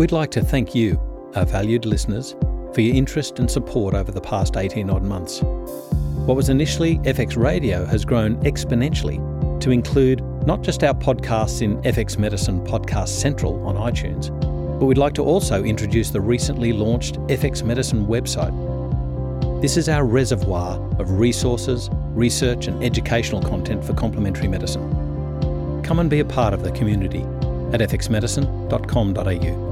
We'd like to thank you, our valued listeners, for your interest and support over the past 18 odd months. What was initially FX Radio has grown exponentially to include not just our podcasts in FX Medicine Podcast Central on iTunes, but we'd like to also introduce the recently launched FX Medicine website. This is our reservoir of resources, research, and educational content for complementary medicine. Come and be a part of the community at fxmedicine.com.au.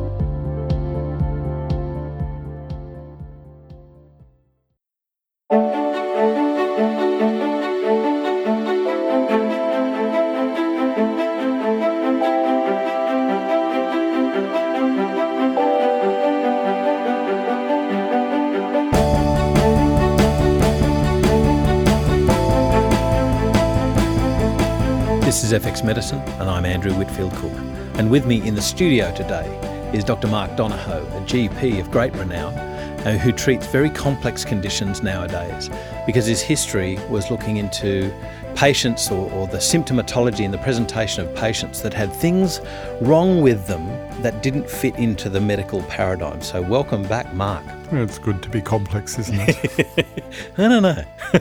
FX Medicine, and I'm Andrew Whitfield Cook. And with me in the studio today is Dr. Mark Donohoe, a GP of great renown, uh, who treats very complex conditions nowadays because his history was looking into patients or, or the symptomatology and the presentation of patients that had things wrong with them that didn't fit into the medical paradigm. So, welcome back, Mark. It's good to be complex, isn't it? I don't know.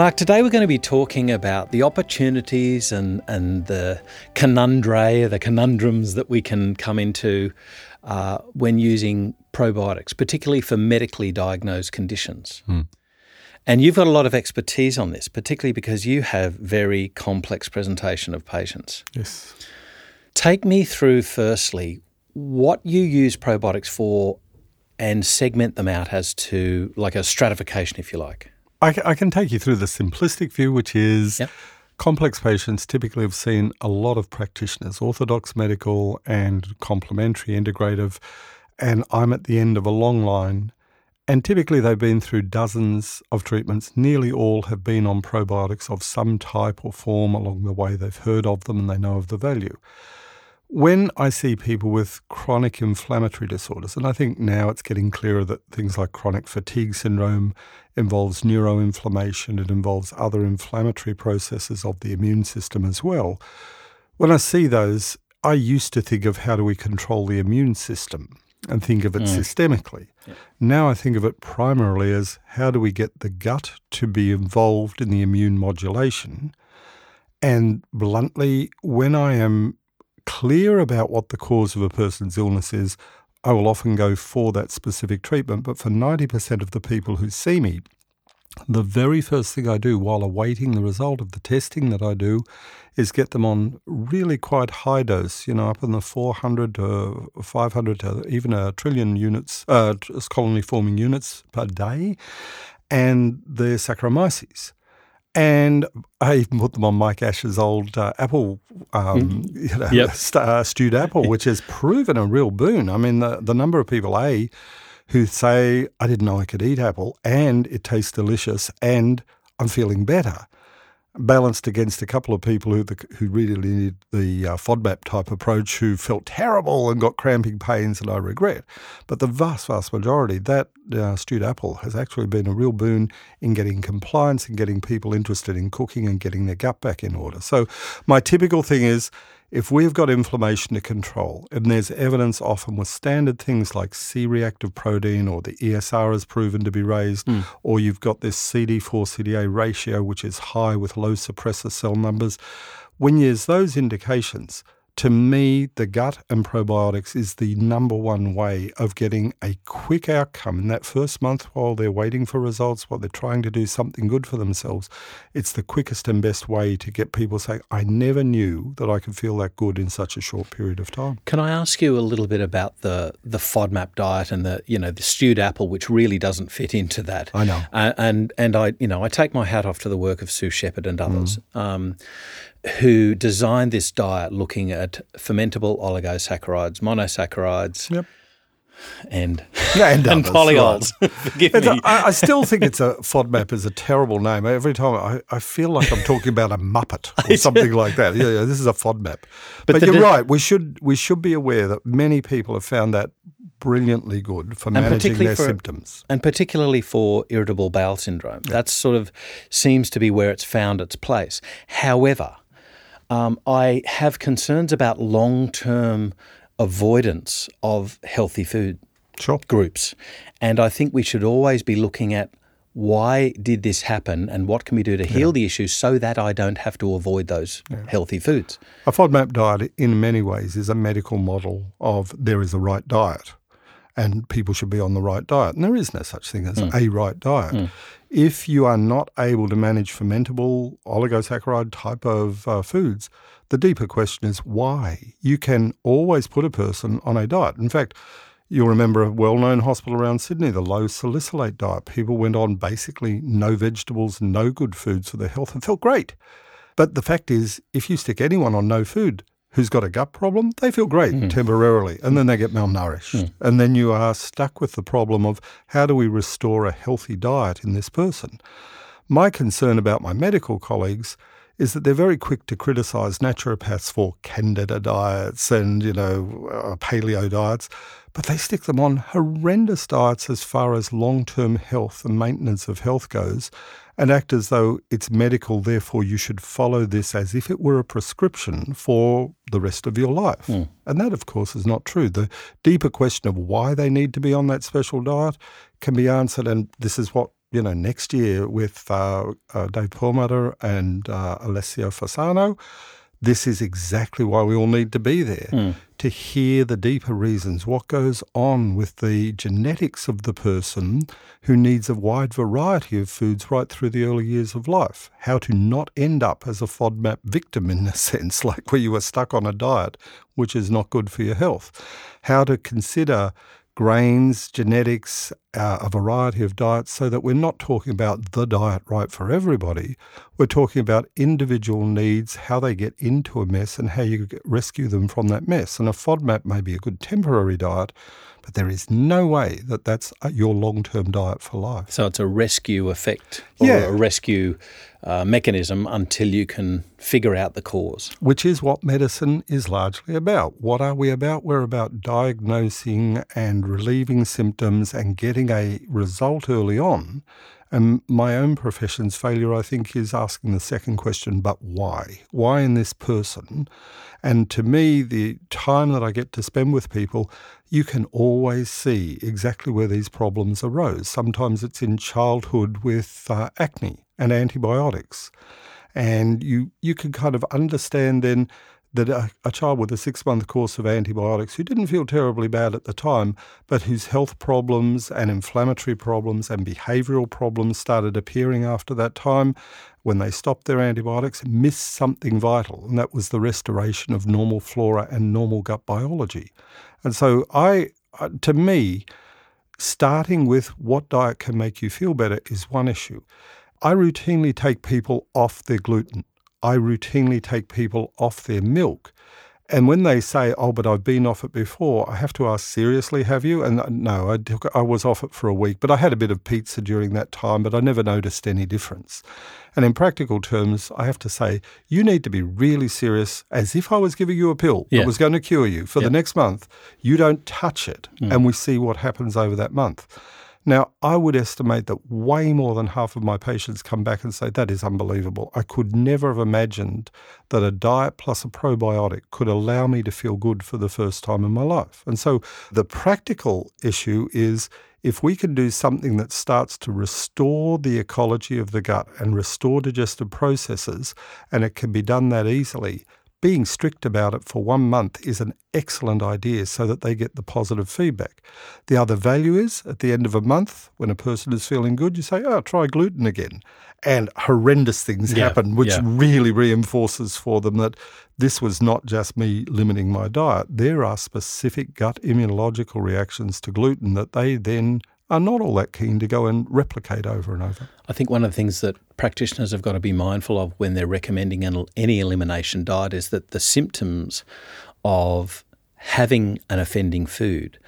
Mark, today we're going to be talking about the opportunities and, and the conundra, the conundrums that we can come into uh, when using probiotics, particularly for medically diagnosed conditions. Hmm. And you've got a lot of expertise on this, particularly because you have very complex presentation of patients. yes. Take me through, firstly, what you use probiotics for and segment them out as to like a stratification, if you like. I, I can take you through the simplistic view, which is Yep. complex patients typically have seen a lot of practitioners, orthodox medical and complementary integrative, and I'm at the end of a long line. And typically they've been through dozens of treatments. Nearly all have been on probiotics of some type or form along the way. They've heard of them and they know of the value. When I see people with chronic inflammatory disorders, and I think now it's getting clearer that things like chronic fatigue syndrome involves neuroinflammation, it involves other inflammatory processes of the immune system as well. When I see those, I used to think of how do we control the immune system and think of it mm. systemically. Now I think of it primarily as how do we get the gut to be involved in the immune modulation. And bluntly, when I am clear about what the cause of a person's illness is, I will often go for that specific treatment. But for 90% of the people who see me, the very first thing I do while awaiting the result of the testing that I do is get them on really quite high dose, you know, up in the 400 to 500 to even a trillion units, uh, colony forming units per day, and the Saccharomyces. And I even put them on Mike Ash's old uh, apple, um, you know, Yep. st- uh, stewed apple, which has proven a real boon. I mean, the, the number of people, A, who say, I didn't know I could eat apple and it tastes delicious and I'm feeling better. Balanced against a couple of people who, the, who really needed the uh, FODMAP type approach who felt terrible and got cramping pains and I regret. But the vast, vast majority, that uh, stewed apple has actually been a real boon in getting compliance and getting people interested in cooking and getting their gut back in order. So my typical thing is if we've got inflammation to control, and there's evidence often with standard things like C reactive protein or the ESR is proven to be raised, hmm. or you've got this CD4 CD8 ratio, which is high with low suppressor cell numbers, when there's those indications, to me, the gut and probiotics is the number one way of getting a quick outcome in that first month while they're waiting for results, while they're trying to do something good for themselves. It's the quickest and best way to get people saying, I never knew that I could feel that good in such a short period of time. Can I ask you a little bit about the the FODMAP diet and the you know the stewed apple, which really doesn't fit into that? I know. Uh, and and I you know I take my hat off to the work of Sue Shepherd and others. Um, who designed this diet looking at fermentable oligosaccharides, monosaccharides, Yep. and Yeah, and and others, polyols. Forgive It's me. a, I, I still think it's a FODMAP is a terrible name. Every time I, I feel like I'm talking about a Muppet or something like that. Yeah, yeah, this is a FODMAP. But, the you're de- right. We should we should be aware that many people have found that brilliantly good for managing their for- symptoms. and particularly for irritable bowel syndrome. That sort of seems to be where it's found its place. However, um, I have concerns about long term avoidance of healthy food Sure. groups. And I think we should always be looking at why did this happen and what can we do to heal the issue so that I don't have to avoid those healthy foods. A FODMAP diet, in many ways, is a medical model of there is a right diet and people should be on the right diet. And there is no such thing as a right diet. If you are not able to manage fermentable oligosaccharide type of uh, foods, the deeper question is why. You can always put a person on a diet. In fact, You'll remember a well known hospital around Sydney, the low salicylate diet. People went on basically no vegetables, no good foods for their health and felt great. But the fact is, if you stick anyone on no food who's got a gut problem, they feel great temporarily and then they get malnourished. And then you are stuck with the problem of how do we restore a healthy diet in this person? My concern about my medical colleagues is that they're very quick to criticise naturopaths for candida diets and, you know, uh, paleo diets, but they stick them on horrendous diets as far as long term health and maintenance of health goes and act as though it's medical, therefore you should follow this as if it were a prescription for the rest of your life. And that, of course, is not true. The deeper question of why they need to be on that special diet can be answered, and this is what you know, next year with uh, uh, Dave Perlmutter and uh, Alessio Fasano, this is exactly why we all need to be there hmm. to hear the deeper reasons, what goes on with the genetics of the person who needs a wide variety of foods right through the early years of life, how to not end up as a FODMAP victim in a sense, like where you are stuck on a diet which is not good for your health, how to consider grains, genetics, uh, a variety of diets, so that we're not talking about the diet right for everybody. We're talking about individual needs, how they get into a mess, and how you rescue them from that mess. And a FODMAP may be a good temporary diet, but there is no way that that's uh, your long term diet for life. So it's a rescue effect or Yeah. a rescue uh, mechanism until you can figure out the cause. which is what medicine is largely about. What are we about? We're about diagnosing and relieving symptoms and getting a result early on. And my own profession's failure, I think, is asking the second question, but why? Why in this person? And to me, the time that I get to spend with people, you can always see exactly where these problems arose. Sometimes it's in childhood with uh, acne and antibiotics and you you can kind of understand then that a, a child with a six month course of antibiotics who didn't feel terribly bad at the time, but whose health problems and inflammatory problems and behavioral problems started appearing after that time, when they stopped their antibiotics, missed something vital, and that was the restoration of normal flora and normal gut biology. And so, I, uh, to me, starting with what diet can make you feel better is one issue. I routinely take people off their gluten. I routinely take people off their milk. And when they say, "Oh, but I've been off it before," I have to ask, "Seriously, have you?" And uh, no, I, took, I was off it for a week, but I had a bit of pizza during that time, but I never noticed any difference. And in practical terms, I have to say, you need to be really serious, as if I was giving you a pill Yeah. that was going to cure you for Yeah. the next month. You don't touch it, and we see what happens over that month. Now, I would estimate that way more than half of my patients come back and say, That is unbelievable. I could never have imagined that a diet plus a probiotic could allow me to feel good for the first time in my life. And so the practical issue is if we can do something that starts to restore the ecology of the gut and restore digestive processes, and it can be done that easily, being strict about it for one month is an excellent idea so that they get the positive feedback. The other value is at the end of a month, when a person is feeling good, you say, Oh, try gluten again. And horrendous things Yeah, happen, which yeah. really reinforces for them that this was not just me limiting my diet. There are specific gut immunological reactions to gluten that they then are not all that keen to go and replicate over and over. I think one of the things that practitioners have got to be mindful of when they're recommending any elimination diet is that the symptoms of having an offending food,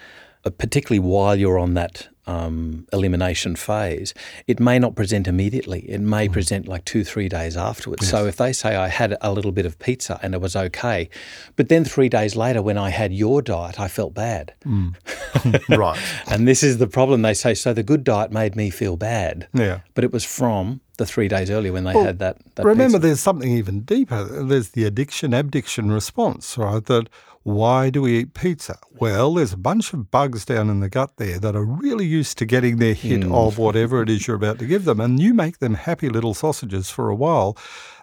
uh, particularly while you're on that um, elimination phase, it may not present immediately. It may present like two, three days afterwards. So if they say I had a little bit of pizza and it was okay, but then three days later when I had your diet, I felt bad. right. And this is the problem. They say, so the good diet made me feel bad. Yeah. But it was from the three days earlier when they Well, had that. that Remember, pizza. there's something even deeper. There's the addiction abdiction response, right? That Why do we eat pizza? Well, there's a bunch of bugs down in the gut there that are really used to getting their hit mm. of whatever it is you're about to give them. And you make them happy little sausages for a while.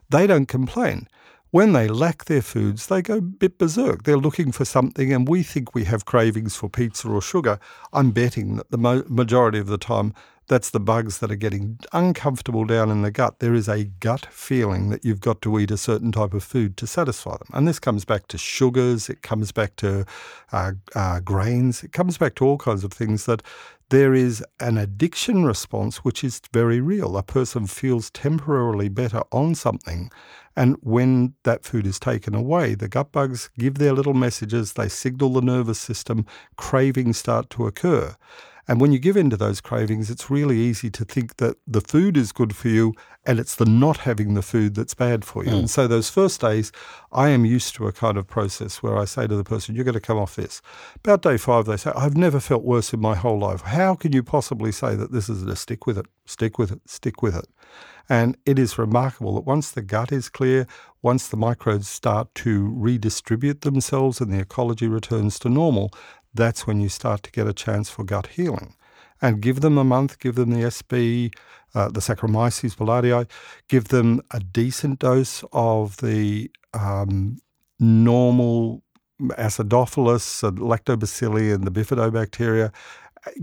They don't complain. When they lack their foods, they go a bit berserk. They're looking for something, and we think we have cravings for pizza or sugar. I'm betting that the mo- majority of the time that's the bugs that are getting uncomfortable down in the gut. There is a gut feeling that you've got to eat a certain type of food to satisfy them. And this comes back to sugars, it comes back to uh, uh, grains, it comes back to all kinds of things that there is an addiction response which is very real. A person feels temporarily better on something. And when that food is taken away, the gut bugs give their little messages, they signal the nervous system, cravings start to occur. And when you give in to those cravings, it's really easy to think that the food is good for you and it's the not having the food that's bad for you. Mm. And so those first days, I am used to a kind of process where I say to the person, you're going to come off this. About day five, they say, I've never felt worse in my whole life. How can you possibly say that this is a stick with it, stick with it, stick with it? And it is remarkable that once the gut is clear, once the microbes start to redistribute themselves and the ecology returns to normal, that's when you start to get a chance for gut healing. And give them a month, give them the SB, uh, the Saccharomyces boulardii, give them a decent dose of the um, normal acidophilus and lactobacilli and the bifidobacteria.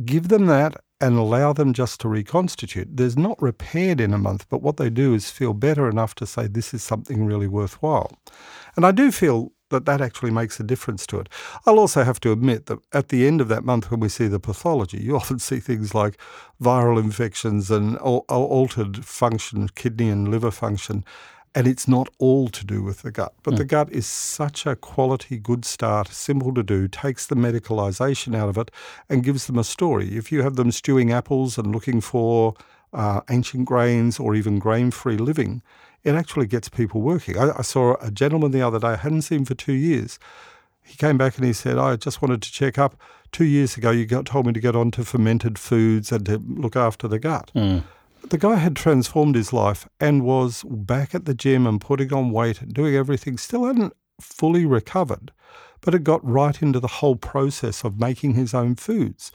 Give them that and allow them just to reconstitute. There's not repaired in a month, but what they do is feel better enough to say this is something really worthwhile. And I do feel that that actually makes a difference to it. I'll also have to admit that at the end of that month, when we see the pathology, you often see things like viral infections and altered function, kidney and liver function. And it's not all to do with the gut, but mm. the gut is such a quality, good start, simple to do, takes the medicalisation out of it and gives them a story. If you have them stewing apples and looking for uh, ancient grains or even grain free living, it actually gets people working. I, I, saw a gentleman the other day I hadn't seen for two years. He came back and he said, I just wanted to check up. Two years ago, you got, told me to get on to fermented foods and to look after the gut. Mm. The guy had transformed his life and was back at the gym and putting on weight and doing everything. Still hadn't fully recovered, but had got right into the whole process of making his own foods.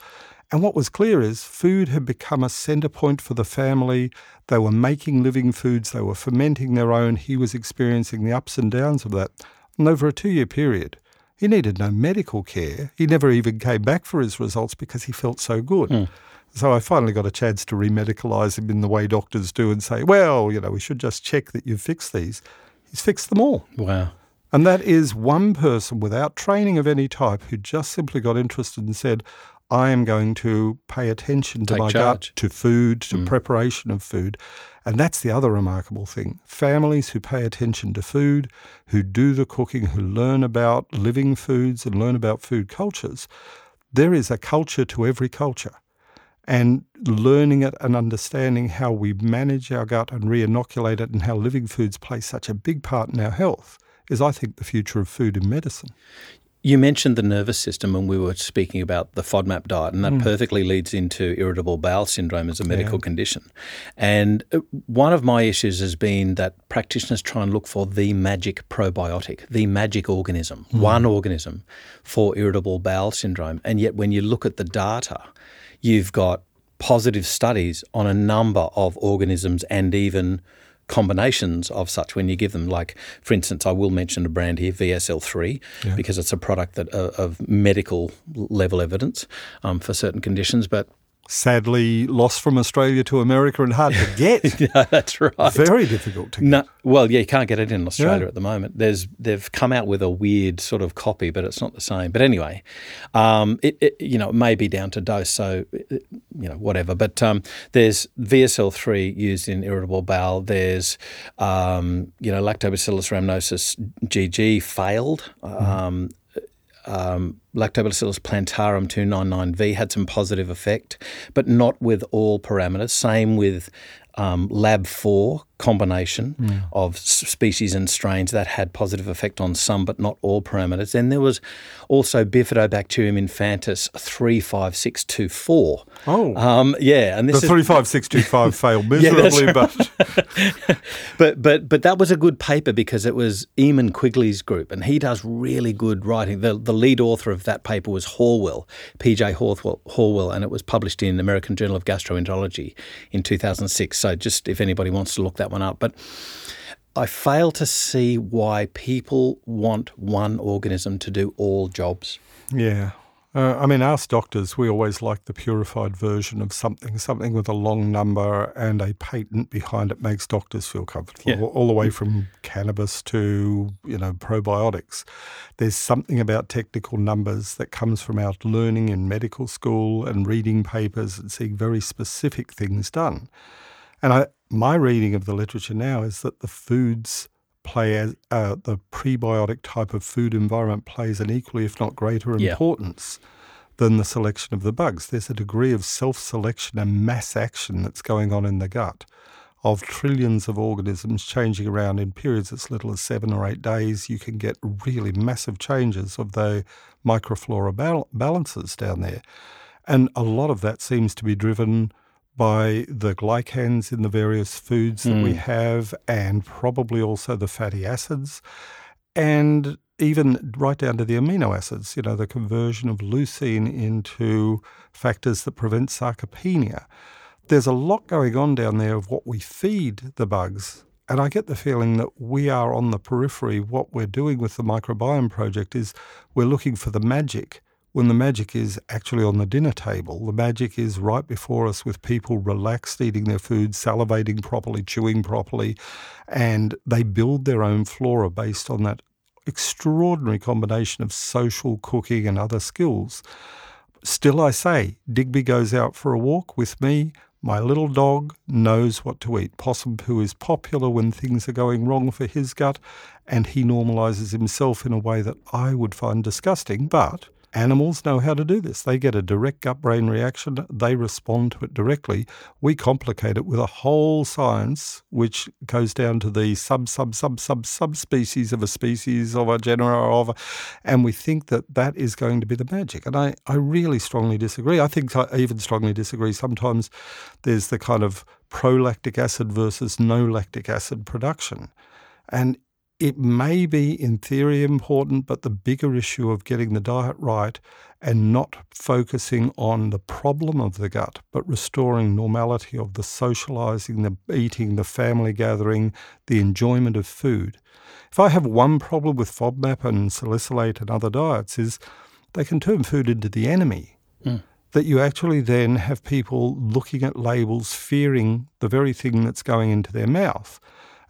And what was clear is food had become a centre point for the family. They were making living foods, they were fermenting their own. He was experiencing the ups and downs of that. And over a two year period, he needed no medical care. He never even came back for his results because he felt so good. Mm. So I finally got a chance to remedicalise him in the way doctors do and say, well, you know, we should just check that you've fixed these. He's fixed them all. Wow. And that is one person without training of any type who just simply got interested and said, I am going to pay attention to Take my charge. gut, to food, to mm. preparation of food. And that's the other remarkable thing. Families who pay attention to food, who do the cooking, who learn about living foods and learn about food cultures, there is a culture to every culture. And learning it and understanding how we manage our gut and re inoculate it and how living foods play such a big part in our health is, I think, the future of food and medicine. You mentioned the nervous system when we were speaking about the FODMAP diet, and that mm. perfectly leads into irritable bowel syndrome as a medical yeah. condition. And uh, one of my issues has been that practitioners try and look for the magic probiotic, the magic organism, mm. one organism for irritable bowel syndrome. And yet, when you look at the data, you've got positive studies on a number of organisms and even combinations of such when you give them. Like, for instance, I will mention a brand here, VSL3, yeah. because it's a product that uh, of medical level evidence um, for certain conditions. But sadly lost from Australia to America and hard to get. yeah, that's right. Very difficult to get. No, well, yeah, you can't get it in Australia yeah. at the moment. There's they've come out with a weird sort of copy, but it's not the same. But anyway, um, it, it, you know it may be down to dose, so it, you know whatever. But um, there's VSL three used in irritable bowel. There's um, you know Lactobacillus rhamnosus GG failed. Mm um, Lactobacillus plantarum 299V had some positive effect, but not with all parameters. Same with um, Lab 4 combination mm. of species and strains that had positive effect on some but not all parameters. Then there was also Bifidobacterium infantis 35624. Oh. Um, yeah. And this the 35625 failed miserably, yeah, but... but... but but that was a good paper because it was Eamon Quigley's group and he does really good writing. The, the lead author of that paper was Whorwell, PJ Whorwell, Whorwell, and it was published in American Journal of Gastroenterology in 2006. So just if anybody wants to look that one up. But I fail to see why people want one organism to do all jobs. Yeah. Uh, I mean, us doctors, we always like the purified version of something, something with a long number and a patent behind it makes doctors feel comfortable, yeah. all the way from cannabis to, you know, probiotics. There's something about technical numbers that comes from our learning in medical school and reading papers and seeing very specific things done. And I, my reading of the literature now is that the foods play as uh, the prebiotic type of food environment plays an equally, if not greater, importance yeah. than the selection of the bugs. There's a degree of self selection and mass action that's going on in the gut of trillions of organisms changing around in periods as little as seven or eight days. You can get really massive changes of the microflora bal- balances down there. And a lot of that seems to be driven by the glycans in the various foods that mm. we have, and probably also the fatty acids, and even right down to the amino acids, you know, the conversion of leucine into factors that prevent sarcopenia. There's a lot going on down there of what we feed the bugs. And I get the feeling that we are on the periphery. What we're doing with the microbiome project is we're looking for the magic when the magic is actually on the dinner table. The magic is right before us with people relaxed, eating their food, salivating properly, chewing properly, and they build their own flora based on that extraordinary combination of social cooking and other skills. Still, I say, Digby goes out for a walk with me. My little dog knows what to eat. Possum poo is popular when things are going wrong for his gut, and he normalizes himself in a way that I would find disgusting, but Animals know how to do this. They get a direct gut brain reaction, they respond to it directly. We complicate it with a whole science which goes down to the sub, sub, sub, sub, subspecies of a species of a genera of, a, and we think that that is going to be the magic. And I, I really strongly disagree. I think I even strongly disagree. Sometimes there's the kind of prolactic acid versus no lactic acid production. And it may be in theory important, but the bigger issue of getting the diet right and not focusing on the problem of the gut, but restoring normality of the socializing, the eating, the family gathering, the enjoyment of food. If I have one problem with FODMAP and salicylate and other diets is they can turn food into the enemy. Mm. That you actually then have people looking at labels, fearing the very thing that's going into their mouth.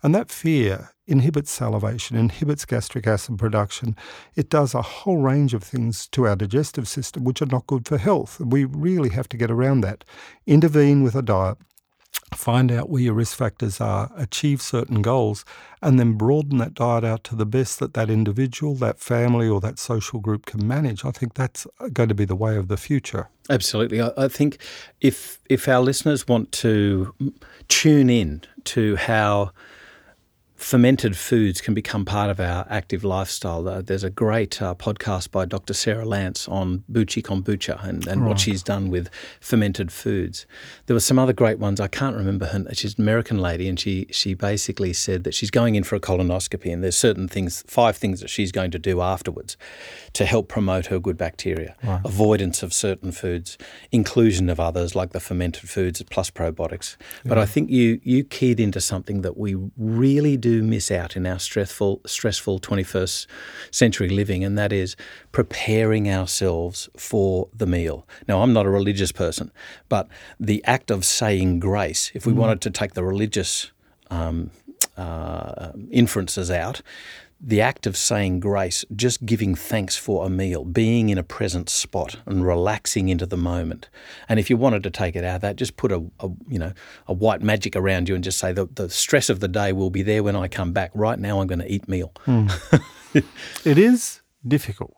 And that fear inhibits salivation, inhibits gastric acid production. It does a whole range of things to our digestive system which are not good for health. We really have to get around that. Intervene with a diet, find out where your risk factors are, achieve certain goals, and then broaden that diet out to the best that that individual, that family, or that social group can manage. I think that's going to be the way of the future. Absolutely. I, think if if our listeners want to tune in to how fermented foods can become part of our active lifestyle. Uh, there's a great uh, podcast by Dr. Sarah Lantz on Buchi kombucha and, and right. what she's done with fermented foods. There were some other great ones. I can't remember her. She's an American lady, and she she basically said that she's going in for a colonoscopy, and there's certain things, five things that she's going to do afterwards to help promote her good bacteria. Right. Avoidance of certain foods, inclusion of others like the fermented foods plus probiotics. Yeah. But I think you you keyed into something that we really do do miss out in our stressful, stressful 21st century living, and that is preparing ourselves for the meal. Now, I'm not a religious person, but the act of saying grace, if we mm. wanted to take the religious um, uh, inferences out, the act of saying grace, just giving thanks for a meal, being in a present spot and relaxing into the moment. And if you wanted to take it out of that, just put a, a you know a white magic around you and just say the, the stress of the day will be there when I come back. Right now, I'm going to eat meal. Mm. it is difficult,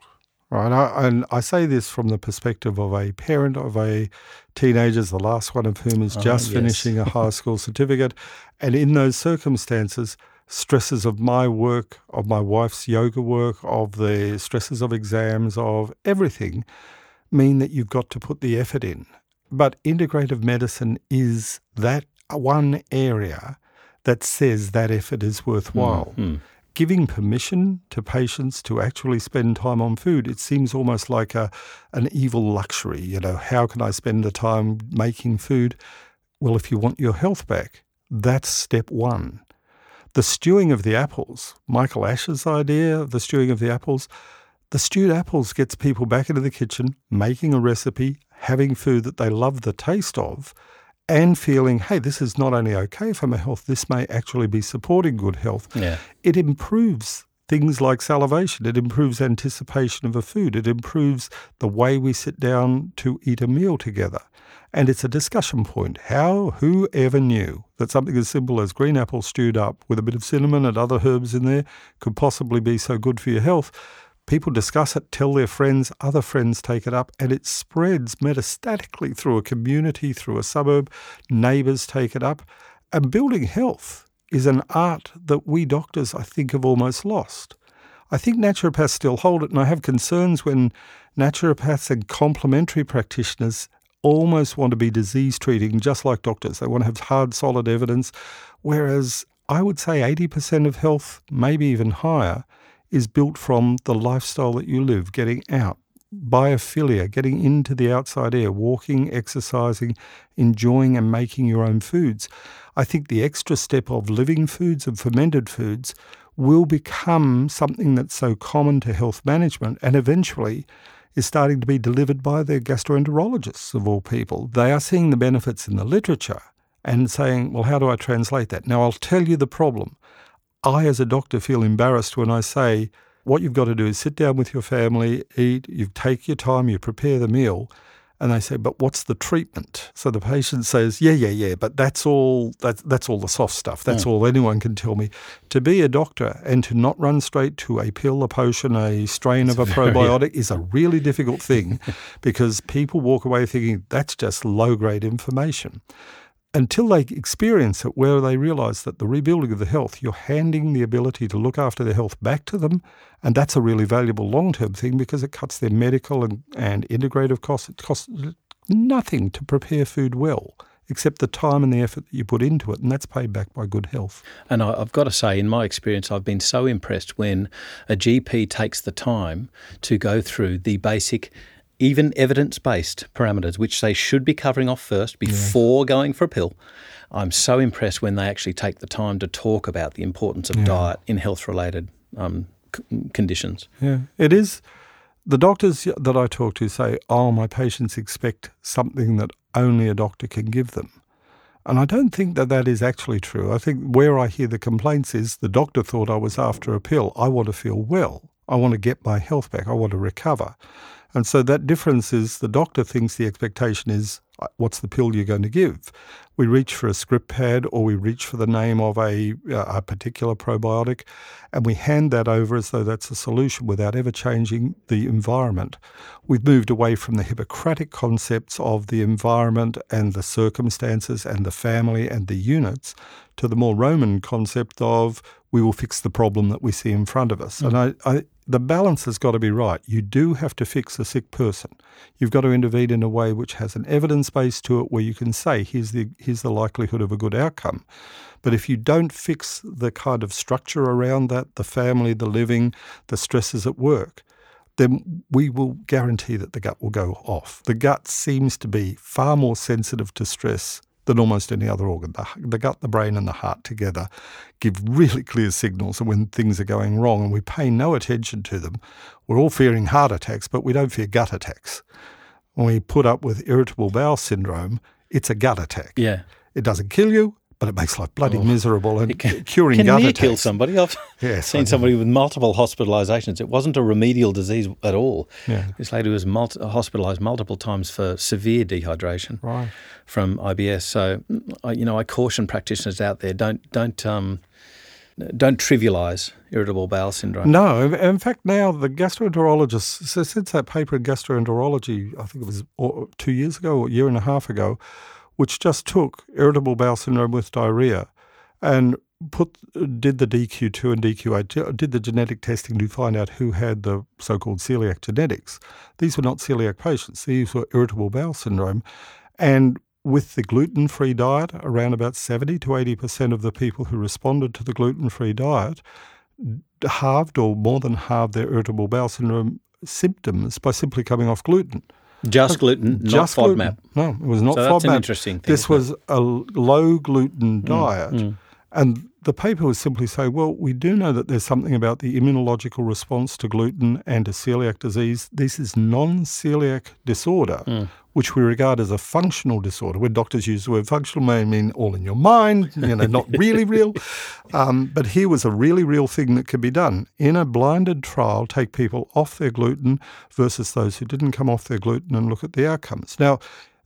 Right, I, and I say this from the perspective of a parent of a teenagers, the last one of whom is Oh, just yes. finishing a high school certificate, and in those circumstances, stresses of my work, of my wife's yoga work, of the stresses of exams, of everything, mean that you've got to put the effort in. But integrative medicine is that one area that says that effort is worthwhile Mm. giving permission to patients to actually spend time on food, it seems almost like a an evil luxury. You know, how can I spend the time making food? Well, if you want your health back, that's step one. The stewing of the apples, Michael Ash's idea of the stewing of the apples, the stewed apples gets people back into the kitchen, making a recipe, having food that they love the taste of, and feeling, hey, this is not only okay for my health, this may actually be supporting good health Yeah. it improves things like salivation. It improves anticipation of a food. It improves the way we sit down to eat a meal together. And it's a discussion point. How, who ever knew that something as simple as green apples stewed up with a bit of cinnamon and other herbs in there could possibly be so good for your health? People discuss it, tell their friends, other friends take it up, and it spreads metastatically through a community, through a suburb. Neighbours take it up. And building health is an art that we doctors, I think, have almost lost. I think naturopaths still hold it, and I have concerns when naturopaths and complementary practitioners almost want to be disease treating, just like doctors. They want to have hard, solid evidence, whereas I would say 80% of health, maybe even higher, is built from the lifestyle that you live, getting out, biophilia, getting into the outside air, walking, exercising, enjoying and making your own foods. I think the extra step of living foods and fermented foods will become something that's so common to health management and eventually is starting to be delivered by the gastroenterologists of all people. They are seeing the benefits in the literature and saying, well, how do I translate that? Now, I'll tell you the problem. I, as a doctor, feel embarrassed when I say, what you've got to do is sit down with your family, eat, you take your time, you prepare the meal. And they say, but what's the treatment? So the patient says, yeah, yeah, yeah, but that's all that's, that's all the soft stuff. That's all anyone can tell me. To be a doctor and to not run straight to a pill, a potion, a strain of a probiotic is a really difficult thing because people walk away thinking that's just low grade information until they experience it, where they realize that the rebuilding of the health, you're handing the ability to look after their health back to them. And that's a really valuable long term thing because it cuts their medical and, and integrative costs. It costs nothing to prepare food well, except the time and the effort that you put into it. And that's paid back by good health. And I, I've got to say, in my experience, I've been so impressed when a GP takes the time to go through the basic, even evidence based parameters, which they should be covering off first before going for a pill. I'm so impressed when they actually take the time to talk about the importance of diet in health related um, c- conditions. Yeah, it is. The doctors that I talk to say, oh, my patients expect something that only a doctor can give them. And I don't think that that is actually true. I think where I hear the complaints is the doctor thought I was after a pill. I want to feel well. I want to get my health back. I want to recover. And so that difference is the doctor thinks the expectation is uh, what's the pill you're going to give. We reach for a script pad or we reach for the name of a, uh, a particular probiotic and we hand that over as though that's a solution without ever changing the environment. We've moved away from the Hippocratic concepts of the environment and the circumstances and the family and the units to the more Roman concept of we will fix the problem that we see in front of us. And I, I, the balance has got to be right. You do have to fix a sick person. You've got to intervene in a way which has an evidence base to it where you can say, here's the, here's the likelihood of a good outcome. But if you don't fix the kind of structure around that, the family, the living, the stresses at work, then we will guarantee that the gut will go off. The gut seems to be far more sensitive to stress than almost any other organ. The, the gut, the brain, and the heart together give really clear signals of when things are going wrong, and we pay no attention to them. We're all fearing heart attacks, but we don't fear gut attacks. When we put up with irritable bowel syndrome, it's a gut attack. Yeah. It doesn't kill you, but it makes life bloody miserable. And curing Can gut near attacks. kill somebody. I've Yes, seen somebody with multiple hospitalisations. It wasn't a remedial disease at all. Yeah. This lady was multi- hospitalised multiple times for severe dehydration Right. from IBS. So, I, you know, I caution practitioners out there: don't don't um, don't trivialise irritable bowel syndrome. No, in- in fact, now the gastroenterologists, so since that paper in gastroenterology, I think it was two years ago or a year and a half ago, which just took irritable bowel syndrome with diarrhea and put did the DQ2 and DQ8, did the genetic testing to find out who had the so-called celiac genetics. These were not celiac patients; these were irritable bowel syndrome, and with the gluten-free diet, around about 70 to 80 percent of the people who responded to the gluten-free diet halved or more than halved their irritable bowel syndrome symptoms by simply coming off gluten. Just gluten, not Just FODMAP. gluten. No, it was not So that's an interesting thing. This was a low gluten diet. mm. And the paper was simply say, well, we do know that there's something about the immunological response to gluten and to celiac disease. This is non celiac disorder, Mm. Which we regard as a functional disorder. where doctors use the word functional, may mean all in your mind, you know, not really real. Um, but here was a really real thing that could be done. In a blinded trial, take people off their gluten versus those who didn't come off their gluten and look at the outcomes. Now,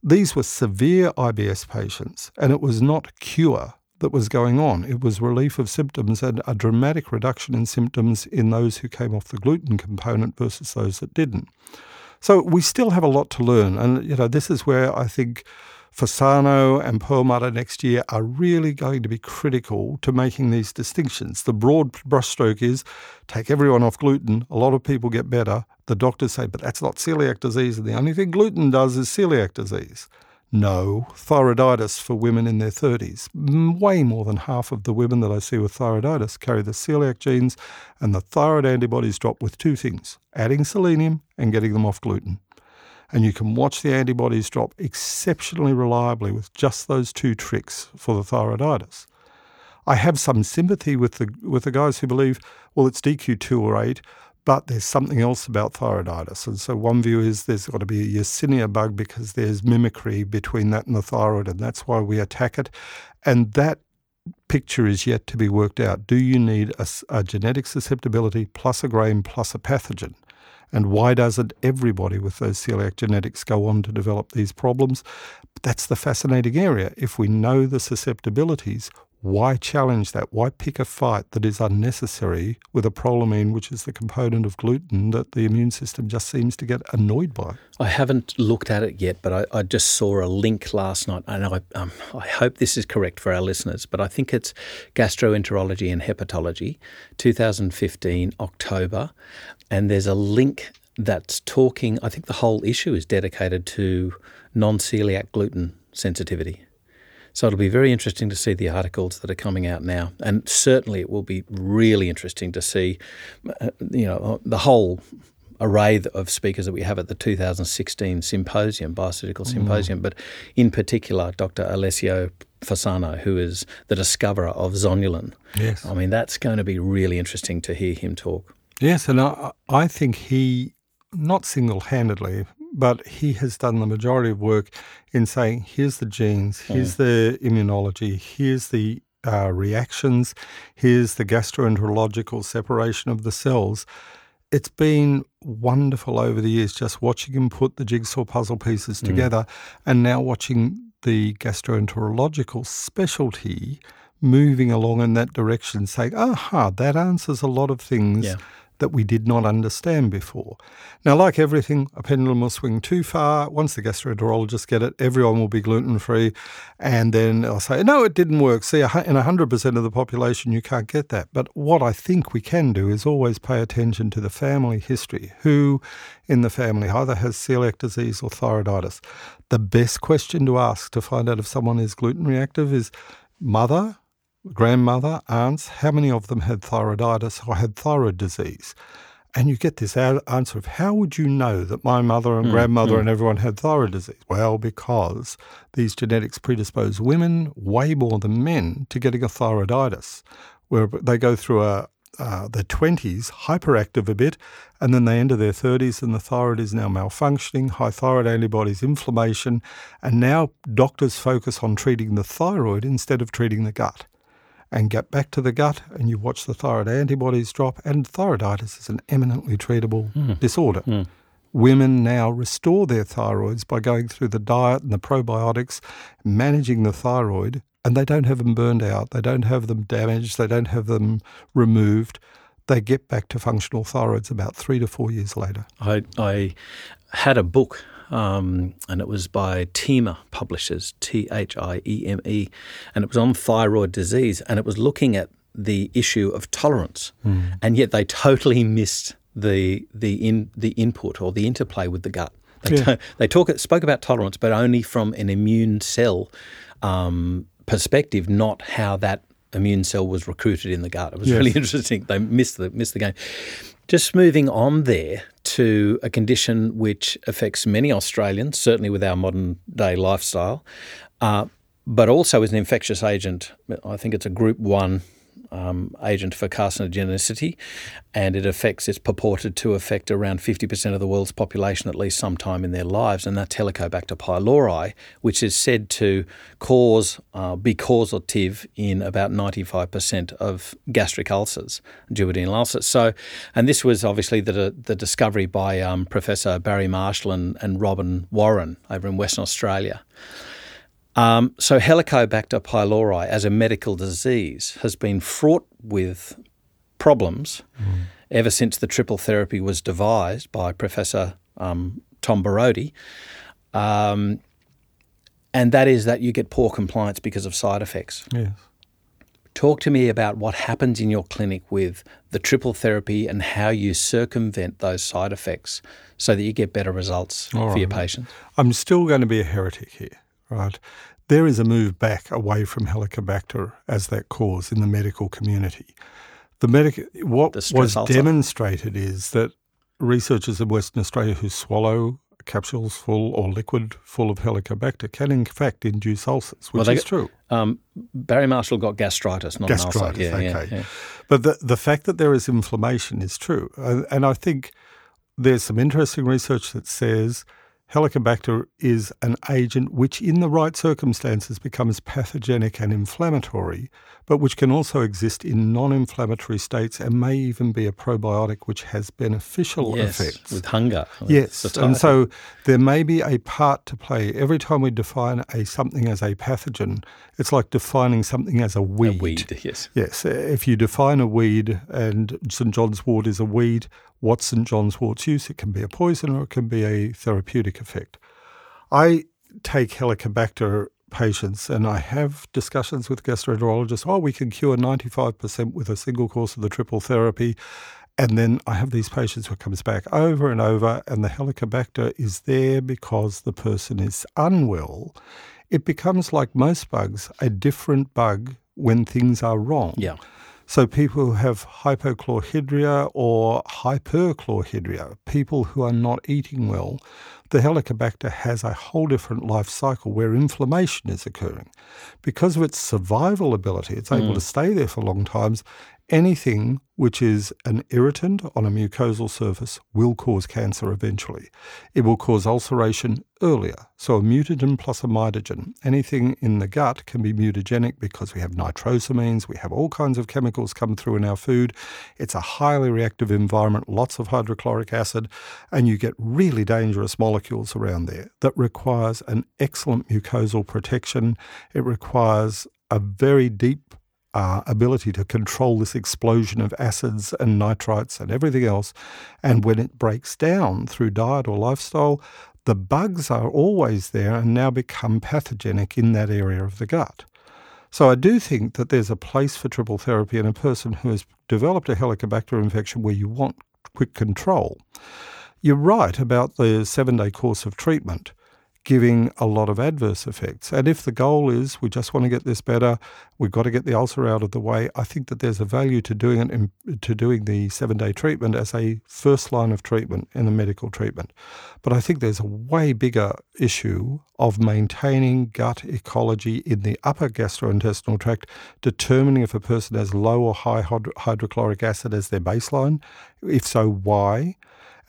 these were severe IBS patients, and it was not cure that was going on. It was relief of symptoms and a dramatic reduction in symptoms in those who came off the gluten component versus those that didn't. So we still have a lot to learn, and you know this is where I think Fasano and Perlmutter next year are really going to be critical to making these distinctions. The broad brushstroke is take everyone off gluten, a lot of people get better. The doctors say, but that's not celiac disease, and the only thing gluten does is celiac disease. No, thyroiditis for women in their 30s. Way more than half of the women that I see with thyroiditis carry the celiac genes, and the thyroid antibodies drop with two things adding selenium and getting them off gluten. And you can watch the antibodies drop exceptionally reliably with just those two tricks for the thyroiditis. I have some sympathy with the with the guys who believe, well, it's DQ2 or 8, but there's something else about thyroiditis. And so one view is there's got to be a Yersinia bug because there's mimicry between that and the thyroid, and that's why we attack it. And that picture is yet to be worked out. Do you need a genetic susceptibility plus a grain plus a pathogen? And why doesn't everybody with those celiac genetics go on to develop these problems? That's the fascinating area. If we know the susceptibilities, why challenge that? Why pick a fight that is unnecessary with a prolamine, which is the component of gluten that the immune system just seems to get annoyed by? I haven't looked at it yet, but I, I just saw a link last night, and I, um, I hope this is correct for our listeners. But I think it's gastroenterology and hepatology, 2015 October, and there's a link that's talking. I think the whole issue is dedicated to non-celiac gluten sensitivity. So it'll be very interesting to see the articles that are coming out now, and certainly it will be really interesting to see, uh, you know, the whole array of speakers that we have at the 2016 symposium, BioCeuticals Symposium, but in particular, Dr. Alessio Fasano, who is the discoverer of zonulin. Yes. I mean, that's going to be really interesting to hear him talk. Yes, and I, I think he, not single handedly, but he has done the majority of work in saying here's the genes, here's the immunology, here's the uh, reactions, here's the gastroenterological separation of the cells. It's been wonderful over the years just watching him put the jigsaw puzzle pieces together and now watching the gastroenterological specialty moving along in that direction, saying, aha, that answers a lot of things Yeah. That we did not understand before. Now, like everything, a pendulum will swing too far. Once the gastroenterologists get it, everyone will be gluten free. And then they'll say, no, it didn't work. See, in 100% of the population, you can't get that. But what I think we can do is always pay attention to the family history. Who in the family either has celiac disease or thyroiditis? The best question to ask to find out if someone is gluten reactive is mother, grandmother, aunts, how many of them had thyroiditis or had thyroid disease? And you get this answer of how would you know that my mother and grandmother and everyone had thyroid disease? Well, because these genetics predispose women way more than men to getting a thyroiditis, where they go through a uh, their 20s, hyperactive a bit, and then they enter their 30s and the thyroid is now malfunctioning, high thyroid antibodies, inflammation, and now doctors focus on treating the thyroid instead of treating the gut and get back to the gut and you watch the thyroid antibodies drop and thyroiditis is an eminently treatable hmm. disorder. Hmm. Women now restore their thyroids by going through the diet and the probiotics, managing the thyroid and they don't have them burned out, they don't have them damaged, they don't have them removed. They get back to functional thyroids about three to four years later. I, I had a book um, and it was by Thieme Publishers, T H I E M E, and it was on thyroid disease, and it was looking at the issue of tolerance, mm. and yet they totally missed the the in the input or the interplay with the gut. They, yeah. t- they talk spoke about tolerance, but only from an immune cell um, perspective, not how that immune cell was recruited in the gut. It was yes. really interesting. They missed the missed the game. Just moving on there to a condition which affects many Australians, certainly with our modern day lifestyle, uh, but also is an infectious agent. I think it's a group one um, agent for carcinogenicity, and it affects, it's purported to affect around 50% of the world's population at least sometime in their lives, and that's Helicobacter pylori, which is said to cause, uh, be causative in about 95% of gastric ulcers, duodenal ulcers. So, and this was obviously the, the discovery by um, Professor Barry Marshall and, and Robin Warren over in Western Australia. Um, so Helicobacter pylori as a medical disease has been fraught with problems mm. ever since the triple therapy was devised by Professor um, Tom Borody. Um, and that is that you get poor compliance because of side effects. Yes. Talk to me about what happens in your clinic with the triple therapy and how you circumvent those side effects so that you get better results All for right. your patients. I'm still going to be a heretic here right? There is a move back away from Helicobacter as that cause in the medical community. The medic- what was ulcer. demonstrated is that researchers in Western Australia who swallow capsules full or liquid full of Helicobacter can in fact induce ulcers, which well, is true. Um, Barry Marshall got gastritis, not gastritis. Yeah, okay, yeah, yeah. but the the fact that there is inflammation is true, and I think there's some interesting research that says Helicobacter is an agent which, in the right circumstances, becomes pathogenic and inflammatory, but which can also exist in non inflammatory states and may even be a probiotic which has beneficial yes, effects. With hunger. Yes. And so there may be a part to play. Every time we define a something as a pathogen, it's like defining something as a weed. A weed, yes. Yes. If you define a weed and St. John's wort is a weed, what's St. John's wort's use? It can be a poison or it can be a therapeutic effect. I take Helicobacter patients and I have discussions with gastroenterologists. Oh, we can cure 95% with a single course of the triple therapy. And then I have these patients who comes back over and over, and the Helicobacter is there because the person is unwell. It becomes like most bugs, a different bug when things are wrong. Yeah. So, people who have hypochlorhydria or hyperchlorhydria, people who are not eating well, the Helicobacter has a whole different life cycle where inflammation is occurring. Because of its survival ability, it's able mm. to stay there for long times Anything which is an irritant on a mucosal surface will cause cancer eventually. It will cause ulceration earlier. So, a mutagen plus a mitogen. Anything in the gut can be mutagenic because we have nitrosamines, we have all kinds of chemicals come through in our food. It's a highly reactive environment, lots of hydrochloric acid, and you get really dangerous molecules around there that requires an excellent mucosal protection. It requires a very deep uh, ability to control this explosion of acids and nitrites and everything else. And when it breaks down through diet or lifestyle, the bugs are always there and now become pathogenic in that area of the gut. So I do think that there's a place for triple therapy in a person who has developed a Helicobacter infection where you want quick control. You're right about the seven day course of treatment giving a lot of adverse effects. And if the goal is we just want to get this better, we've got to get the ulcer out of the way, I think that there's a value to doing it in, to doing the seven day treatment as a first line of treatment in the medical treatment. But I think there's a way bigger issue of maintaining gut ecology in the upper gastrointestinal tract, determining if a person has low or high hydrochloric acid as their baseline. If so, why?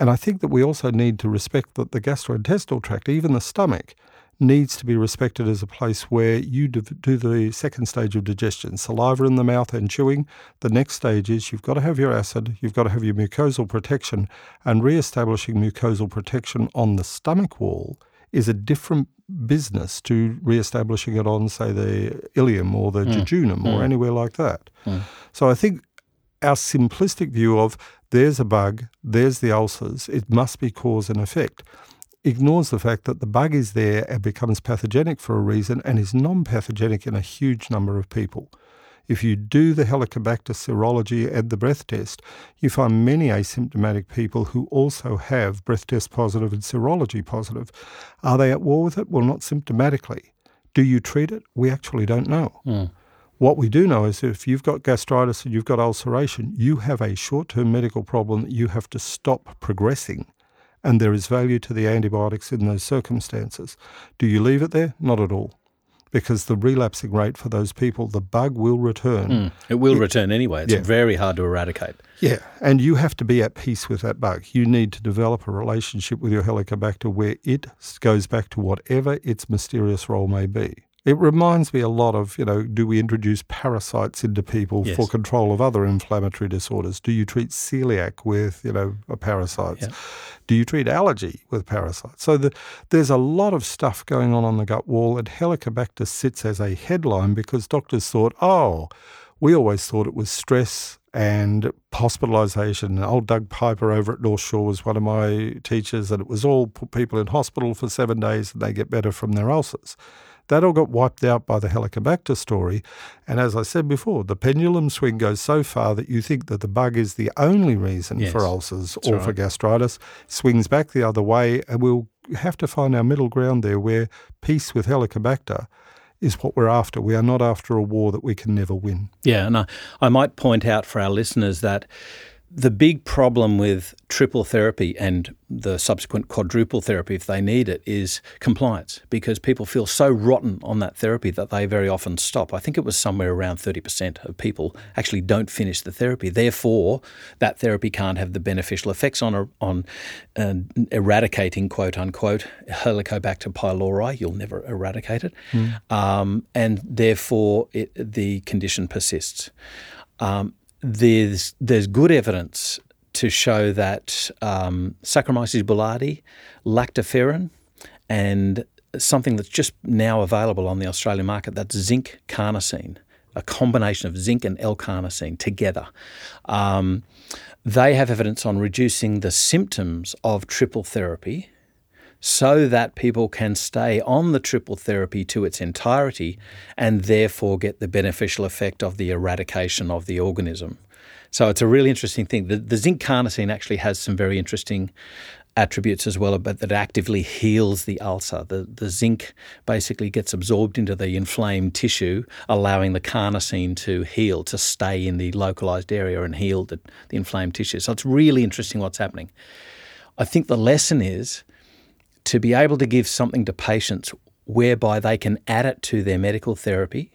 And I think that we also need to respect that the gastrointestinal tract, even the stomach, needs to be respected as a place where you do the second stage of digestion, saliva in the mouth and chewing. The next stage is you've got to have your acid, you've got to have your mucosal protection, and re establishing mucosal protection on the stomach wall is a different business to re-establishing it on, say, the ileum or the mm. jejunum or mm. anywhere like that. Mm. So I think our simplistic view of there's a bug, there's the ulcers, it must be cause and effect, ignores the fact that the bug is there and becomes pathogenic for a reason and is non pathogenic in a huge number of people. If you do the Helicobacter serology and the breath test, you find many asymptomatic people who also have breath test positive and serology positive. Are they at war with it? Well, not symptomatically. Do you treat it? We actually don't know. Mm. What we do know is if you've got gastritis and you've got ulceration, you have a short term medical problem that you have to stop progressing. And there is value to the antibiotics in those circumstances. Do you leave it there? Not at all. Because the relapsing rate for those people, the bug will return. Mm, it will it, return anyway. It's yeah. very hard to eradicate. Yeah, and you have to be at peace with that bug. You need to develop a relationship with your Helicobacter where it goes back to whatever its mysterious role may be. It reminds me a lot of, you know, do we introduce parasites into people yes. for control of other inflammatory disorders? Do you treat celiac with, you know, parasites? Yeah. Do you treat allergy with parasites? So the, there's a lot of stuff going on on the gut wall, and Helicobacter sits as a headline because doctors thought, oh, we always thought it was stress and hospitalisation. Old Doug Piper over at North Shore was one of my teachers, and it was all put people in hospital for seven days and they get better from their ulcers. That all got wiped out by the Helicobacter story. And as I said before, the pendulum swing goes so far that you think that the bug is the only reason yes, for ulcers or right. for gastritis, swings back the other way, and we'll have to find our middle ground there where peace with Helicobacter is what we're after. We are not after a war that we can never win. Yeah, and I, I might point out for our listeners that the big problem with triple therapy and the subsequent quadruple therapy, if they need it, is compliance because people feel so rotten on that therapy that they very often stop. I think it was somewhere around 30% of people actually don't finish the therapy. Therefore, that therapy can't have the beneficial effects on, on uh, eradicating, quote unquote, Helicobacter pylori. You'll never eradicate it. Mm. Um, and therefore, it, the condition persists. Um, there's there's good evidence to show that um, Saccharomyces boulardii, lactoferrin, and something that's just now available on the Australian market that's zinc carnosine, a combination of zinc and L-carnosine together. Um, they have evidence on reducing the symptoms of triple therapy so that people can stay on the triple therapy to its entirety and therefore get the beneficial effect of the eradication of the organism. So it's a really interesting thing. The, the zinc carnosine actually has some very interesting attributes as well, but that actively heals the ulcer. The, the zinc basically gets absorbed into the inflamed tissue, allowing the carnosine to heal, to stay in the localized area and heal the, the inflamed tissue. So it's really interesting what's happening. I think the lesson is to be able to give something to patients whereby they can add it to their medical therapy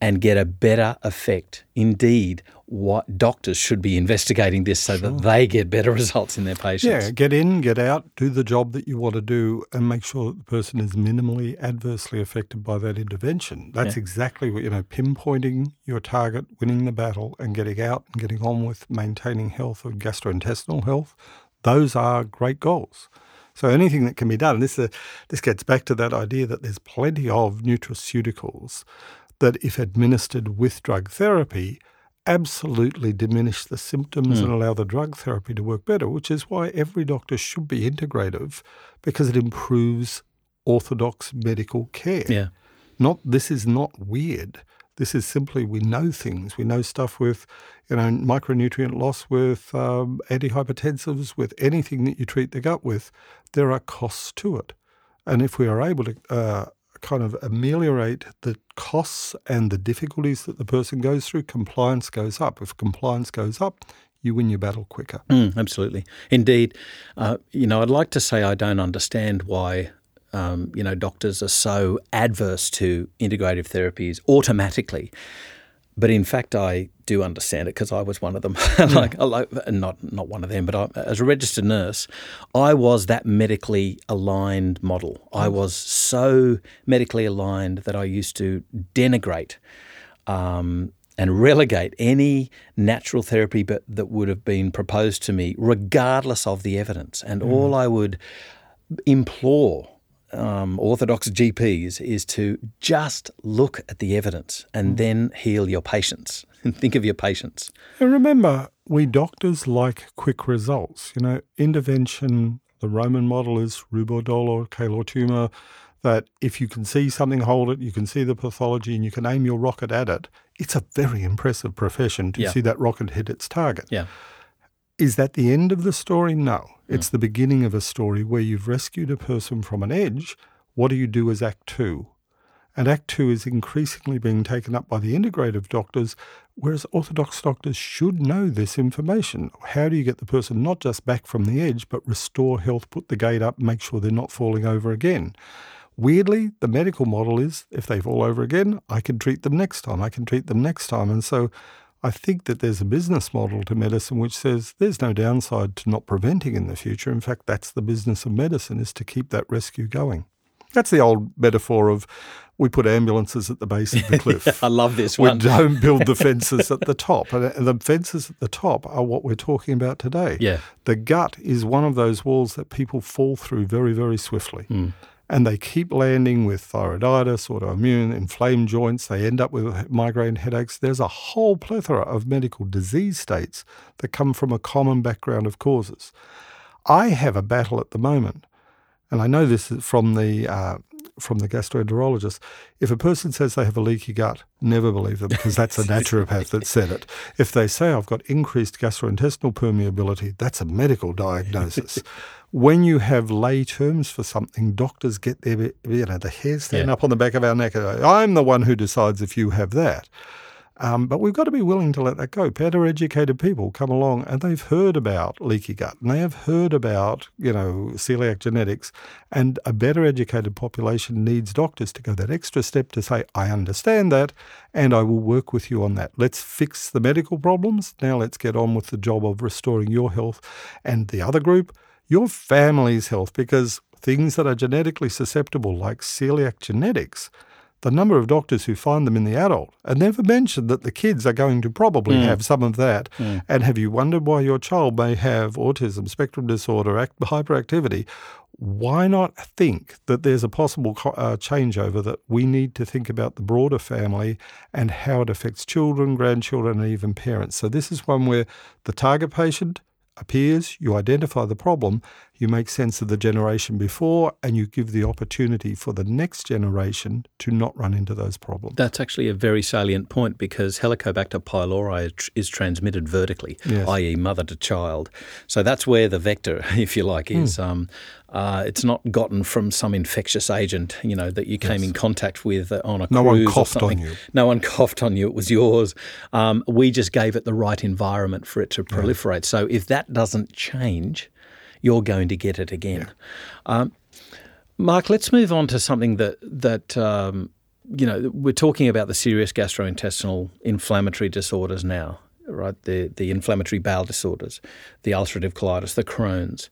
and get a better effect. Indeed, what doctors should be investigating this so sure. that they get better results in their patients. Yeah, get in, get out, do the job that you want to do, and make sure that the person is minimally adversely affected by that intervention. That's yeah. exactly what, you know, pinpointing your target, winning the battle, and getting out and getting on with maintaining health and gastrointestinal health. Those are great goals. So anything that can be done, this uh, this gets back to that idea that there's plenty of nutraceuticals that, if administered with drug therapy, absolutely diminish the symptoms mm. and allow the drug therapy to work better, which is why every doctor should be integrative because it improves orthodox medical care. Yeah. Not this is not weird. This is simply we know things. We know stuff with, you know, micronutrient loss, with um, antihypertensives, with anything that you treat the gut with. There are costs to it, and if we are able to uh, kind of ameliorate the costs and the difficulties that the person goes through, compliance goes up. If compliance goes up, you win your battle quicker. Mm, absolutely. Indeed. Uh, you know, I'd like to say I don't understand why. Um, you know, doctors are so adverse to integrative therapies automatically. But in fact, I do understand it because I was one of them. like, like, not not one of them, but I, as a registered nurse, I was that medically aligned model. I was so medically aligned that I used to denigrate um, and relegate any natural therapy but, that would have been proposed to me, regardless of the evidence. And mm. all I would implore um, orthodox GPs is to just look at the evidence and mm. then heal your patients. And think of your patients. And remember, we doctors like quick results. You know, intervention, the Roman model is rubor dolor, Calor tumor, that if you can see something, hold it, you can see the pathology, and you can aim your rocket at it. It's a very impressive profession to yeah. see that rocket hit its target. Yeah. Is that the end of the story? No. It's the beginning of a story where you've rescued a person from an edge. What do you do as Act Two? And Act Two is increasingly being taken up by the integrative doctors, whereas orthodox doctors should know this information. How do you get the person not just back from the edge, but restore health, put the gate up, make sure they're not falling over again? Weirdly, the medical model is if they fall over again, I can treat them next time, I can treat them next time. And so I think that there's a business model to medicine which says there's no downside to not preventing in the future. In fact, that's the business of medicine is to keep that rescue going. That's the old metaphor of we put ambulances at the base of the cliff. I love this we one. We don't build the fences at the top. And the fences at the top are what we're talking about today. Yeah. The gut is one of those walls that people fall through very, very swiftly. Mm and they keep landing with thyroiditis, autoimmune, inflamed joints. They end up with migraine headaches. There's a whole plethora of medical disease states that come from a common background of causes. I have a battle at the moment, and I know this from the uh, from the gastroenterologist. If a person says they have a leaky gut, never believe them because that's a naturopath that said it. If they say I've got increased gastrointestinal permeability, that's a medical diagnosis. when you have lay terms for something, doctors get their you know the hair stand yeah. up on the back of our neck. I'm the one who decides if you have that. Um, but we've got to be willing to let that go. Better educated people come along and they've heard about leaky gut and they have heard about, you know, celiac genetics. And a better educated population needs doctors to go that extra step to say, I understand that and I will work with you on that. Let's fix the medical problems. Now let's get on with the job of restoring your health. And the other group, your family's health, because things that are genetically susceptible, like celiac genetics, the number of doctors who find them in the adult and never mention that the kids are going to probably mm. have some of that. Mm. And have you wondered why your child may have autism, spectrum disorder, act, hyperactivity? Why not think that there's a possible uh, changeover that we need to think about the broader family and how it affects children, grandchildren, and even parents? So, this is one where the target patient appears, you identify the problem, you make sense of the generation before, and you give the opportunity for the next generation to not run into those problems. That's actually a very salient point because Helicobacter pylori is transmitted vertically, yes. i.e., mother to child. So that's where the vector, if you like, is. Mm. Um, uh, it's not gotten from some infectious agent, you know, that you came yes. in contact with uh, on a no cruise one coughed or something. on you. No one coughed on you. It was yours. Um, we just gave it the right environment for it to proliferate. Yeah. So if that doesn't change, you're going to get it again. Yeah. Um, Mark, let's move on to something that that um, you know we're talking about the serious gastrointestinal inflammatory disorders now, right? The the inflammatory bowel disorders, the ulcerative colitis, the Crohn's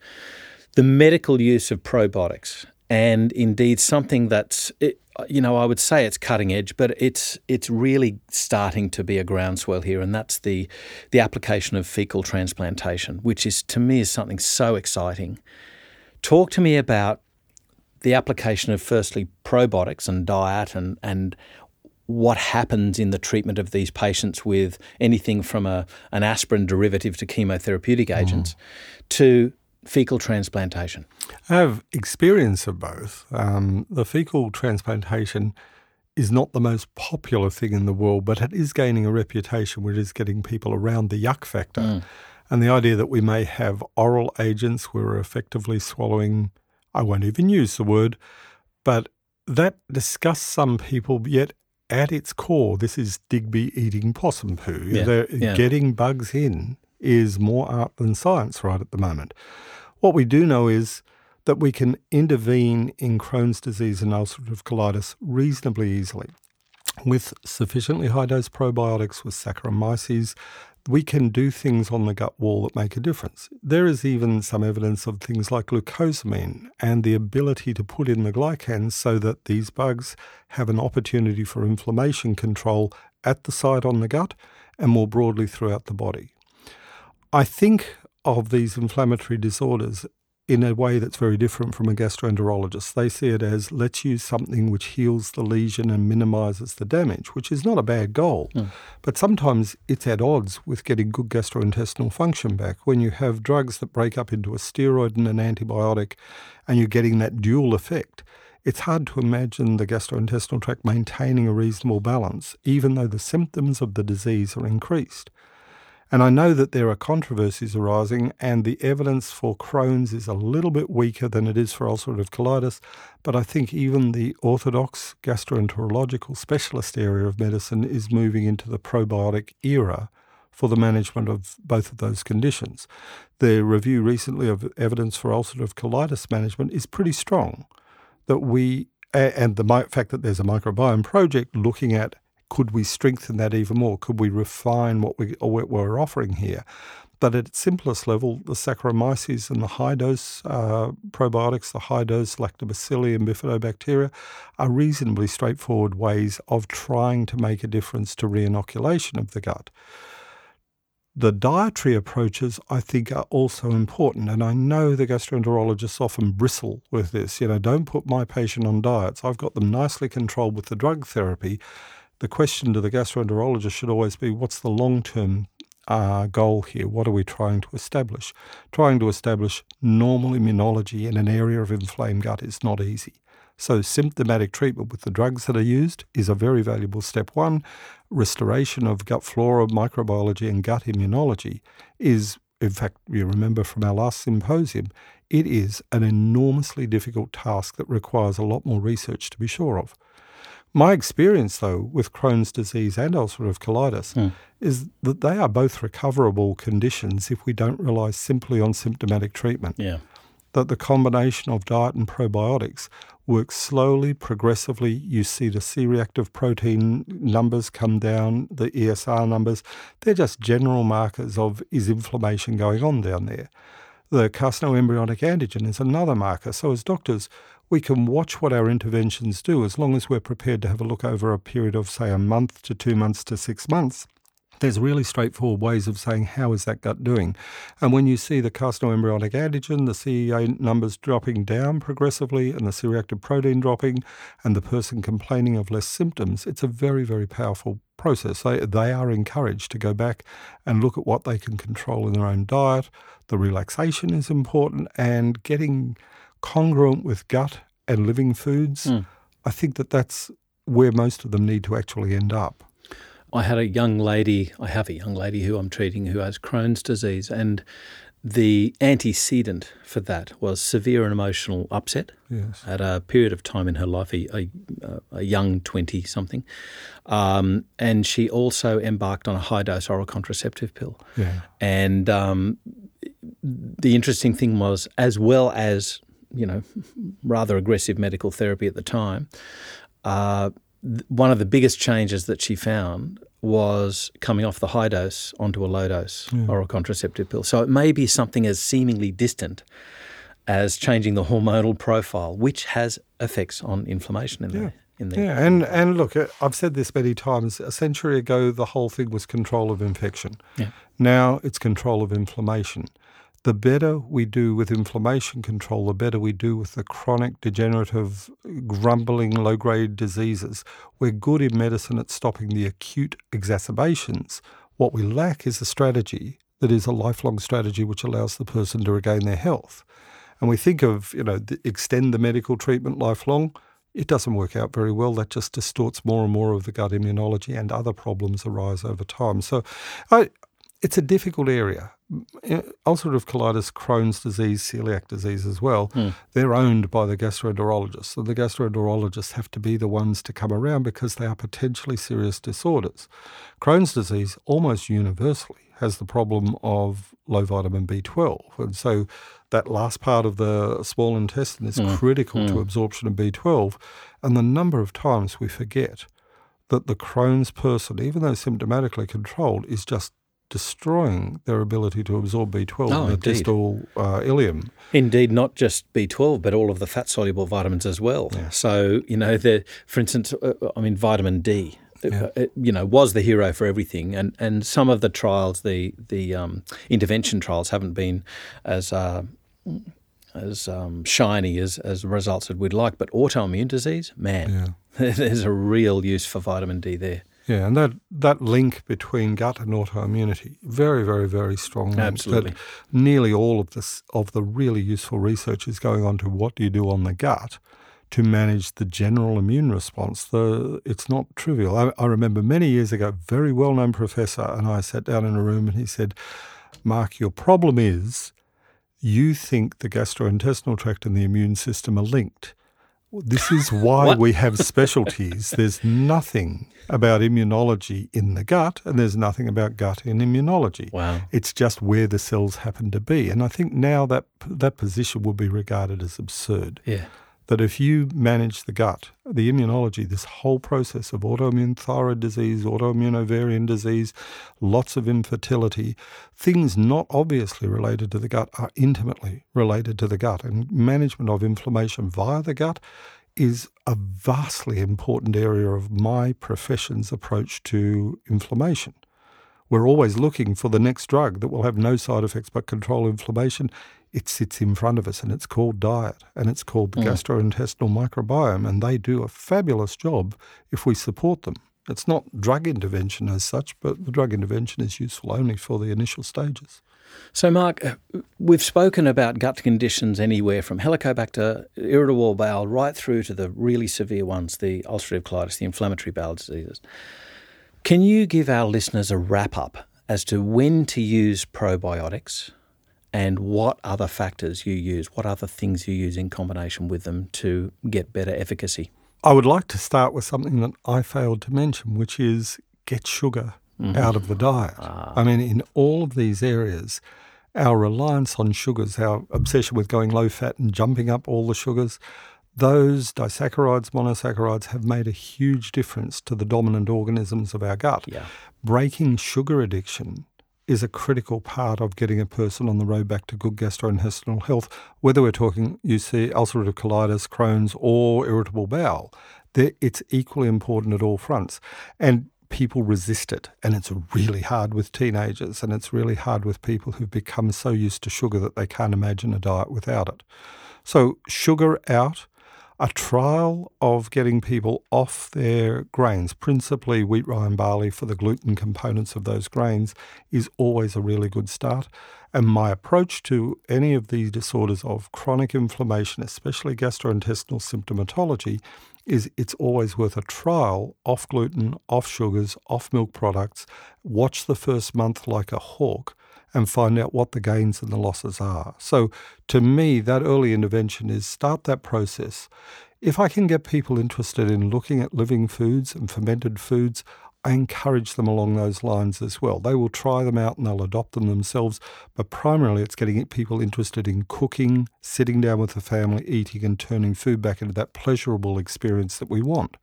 the medical use of probiotics, and indeed something that's it, you know I would say it's cutting edge, but it's it's really starting to be a groundswell here, and that's the the application of fecal transplantation, which is to me is something so exciting. Talk to me about the application of firstly probiotics and diet and and what happens in the treatment of these patients with anything from a, an aspirin derivative to chemotherapeutic agents mm. to fecal transplantation? I have experience of both. Um, the fecal transplantation is not the most popular thing in the world, but it is gaining a reputation which is getting people around the yuck factor. Mm. And the idea that we may have oral agents where we're effectively swallowing, I won't even use the word, but that disgusts some people, yet at its core, this is Digby eating possum poo. Yeah, yeah. Getting bugs in is more art than science right at the moment. What we do know is that we can intervene in Crohn's disease and ulcerative colitis reasonably easily. With sufficiently high dose probiotics with Saccharomyces, we can do things on the gut wall that make a difference. There is even some evidence of things like glucosamine and the ability to put in the glycans so that these bugs have an opportunity for inflammation control at the site on the gut and more broadly throughout the body. I think of these inflammatory disorders in a way that's very different from a gastroenterologist. They see it as let's use something which heals the lesion and minimizes the damage, which is not a bad goal. Mm. But sometimes it's at odds with getting good gastrointestinal function back when you have drugs that break up into a steroid and an antibiotic and you're getting that dual effect. It's hard to imagine the gastrointestinal tract maintaining a reasonable balance, even though the symptoms of the disease are increased. And I know that there are controversies arising, and the evidence for Crohn's is a little bit weaker than it is for ulcerative colitis. But I think even the orthodox gastroenterological specialist area of medicine is moving into the probiotic era for the management of both of those conditions. The review recently of evidence for ulcerative colitis management is pretty strong. That we and the fact that there's a microbiome project looking at could we strengthen that even more? Could we refine what, we, what we're offering here? But at its simplest level, the Saccharomyces and the high dose uh, probiotics, the high dose lactobacilli and bifidobacteria, are reasonably straightforward ways of trying to make a difference to reinoculation of the gut. The dietary approaches, I think, are also important. And I know the gastroenterologists often bristle with this. You know, don't put my patient on diets. I've got them nicely controlled with the drug therapy the question to the gastroenterologist should always be what's the long term uh, goal here? What are we trying to establish? Trying to establish normal immunology in an area of inflamed gut is not easy. So, symptomatic treatment with the drugs that are used is a very valuable step one. Restoration of gut flora, microbiology, and gut immunology is, in fact, you remember from our last symposium, it is an enormously difficult task that requires a lot more research to be sure of. My experience, though, with Crohn's disease and ulcerative colitis mm. is that they are both recoverable conditions if we don't rely simply on symptomatic treatment. Yeah. That the combination of diet and probiotics works slowly, progressively. You see the C reactive protein numbers come down, the ESR numbers. They're just general markers of is inflammation going on down there. The carcinoembryonic antigen is another marker. So, as doctors, we can watch what our interventions do as long as we're prepared to have a look over a period of, say, a month to two months to six months. There's really straightforward ways of saying how is that gut doing. And when you see the carcinoembryonic antigen, the CEA numbers dropping down progressively and the C-reactive protein dropping and the person complaining of less symptoms, it's a very, very powerful process. They, they are encouraged to go back and look at what they can control in their own diet. The relaxation is important and getting congruent with gut and living foods, mm. I think that that's where most of them need to actually end up. I had a young lady, I have a young lady who I'm treating who has Crohn's disease, and the antecedent for that was severe and emotional upset yes. at a period of time in her life, a, a, a young 20 something. Um, and she also embarked on a high dose oral contraceptive pill. Yeah. And um, the interesting thing was, as well as you know, rather aggressive medical therapy at the time, uh, one of the biggest changes that she found was coming off the high dose onto a low dose yeah. oral contraceptive pill. So it may be something as seemingly distant as changing the hormonal profile, which has effects on inflammation in yeah. the in the yeah. And and look, uh, I've said this many times. A century ago, the whole thing was control of infection. Yeah. Now it's control of inflammation the better we do with inflammation control, the better we do with the chronic, degenerative, grumbling, low grade diseases. We're good in medicine at stopping the acute exacerbations. What we lack is a strategy that is a lifelong strategy which allows the person to regain their health. And we think of, you know, extend the medical treatment lifelong. It doesn't work out very well. That just distorts more and more of the gut immunology, and other problems arise over time. So, I, it's a difficult area. Ulcerative colitis, Crohn's disease, celiac disease as well, mm. they're owned by the gastroenterologists. So the gastroenterologists have to be the ones to come around because they are potentially serious disorders. Crohn's disease almost universally has the problem of low vitamin B12. And so that last part of the small intestine is mm. critical mm. to hmm. absorption of B12. And the number of times we forget that the Crohn's person, even though symptomatically controlled, is just destroying their ability to absorb B12 oh, in the distal uh, ileum. Indeed, not just B12, but all of the fat soluble vitamins as well. Yeah. So, you know, the, for instance, uh, I mean, vitamin D. Yeah. It, uh, you know, was the hero for everything, and and some of the trials, the the um, intervention trials, haven't been as uh, as um, shiny as, as results that we'd like. But autoimmune disease, man, yeah. there's a real use for vitamin D there. Yeah, and that, that link between gut and autoimmunity, very, very, very strong. Absolutely. nearly all of this of the really useful research is going on to what do you do on the gut to manage the general immune response. The, it's not trivial. I, I remember many years ago, a very well known professor and I sat down in a room and he said, Mark, your problem is you think the gastrointestinal tract and the immune system are linked. This is why we have specialties. There's nothing about immunology in the gut, and there's nothing about gut in immunology. Wow. It's just where the cells happen to be. And I think now that that position will be regarded as absurd. Yeah that if you manage the gut, the immunology, this whole process of autoimmune thyroid disease, autoimmune ovarian disease, lots of infertility, things not obviously related to the gut are intimately related to the gut. And management of inflammation via the gut is a vastly important area of my profession's approach to inflammation. We're always looking for the next drug that will have no side effects but control inflammation it sits in front of us and it's called diet and it's called the mm. gastrointestinal microbiome and they do a fabulous job if we support them. It's not drug intervention as such, but the drug intervention is useful only for the initial stages. So, Mark, uh, we've spoken about gut conditions anywhere from Helicobacter, irritable bowel, right through to the really severe ones, the ulcerative colitis, the inflammatory bowel diseases. Can you give our listeners a wrap up as to when to use probiotics, and what other factors you use, what other things you use in combination with them to get better efficacy? I would like to start with something that I failed to mention, which is get sugar mm-hmm. out of the diet. Ah. I mean, in all of these areas, our reliance on sugars, our obsession with going low fat and jumping up all the sugars, those disaccharides, monosaccharides have made a huge difference to the dominant organisms of our gut. Yeah. Breaking sugar addiction is a critical part of getting a person on the road back to good gastrointestinal health, whether we're talking, see, ulcerative colitis, Crohn's, or irritable bowel. It's equally important at all fronts. And people resist it. And it's really hard with teenagers, and it's really hard with people who've become so used to sugar that they can't imagine a diet without it. So, sugar out a trial of getting people off their grains, principally wheat, rye, and barley for the gluten components of those grains, is always a really good start. And my approach to any of these disorders of chronic inflammation, especially gastrointestinal symptomatology, is it's always worth a trial off gluten, off sugars, off milk products. Watch the first month like a hawk and find out what the gains and the losses are. So, to me, that early intervention is start that process. If I can get people interested in looking at living foods and fermented foods, I encourage them along those lines as well. They will try them out and they'll adopt them themselves, but primarily it's getting people interested in cooking, sitting down with the family, eating, and turning food back into that pleasurable experience that we want.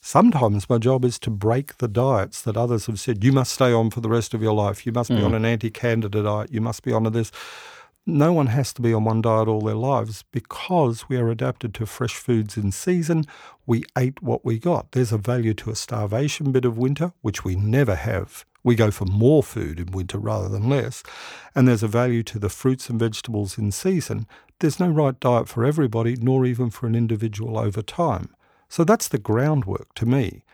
Sometimes my job is to break the diets that others have said, you must stay on for the rest of your life. You must be mm. on an anti candida diet. You must be on this. No one has to be on one diet all their lives because we are adapted to fresh foods in season. We ate what we got. There's a value to a starvation bit of winter, which we never have. We go for more food in winter rather than less. And there's a value to the fruits and vegetables in season. There's no right diet for everybody, nor even for an individual over time. So that's the groundwork to me.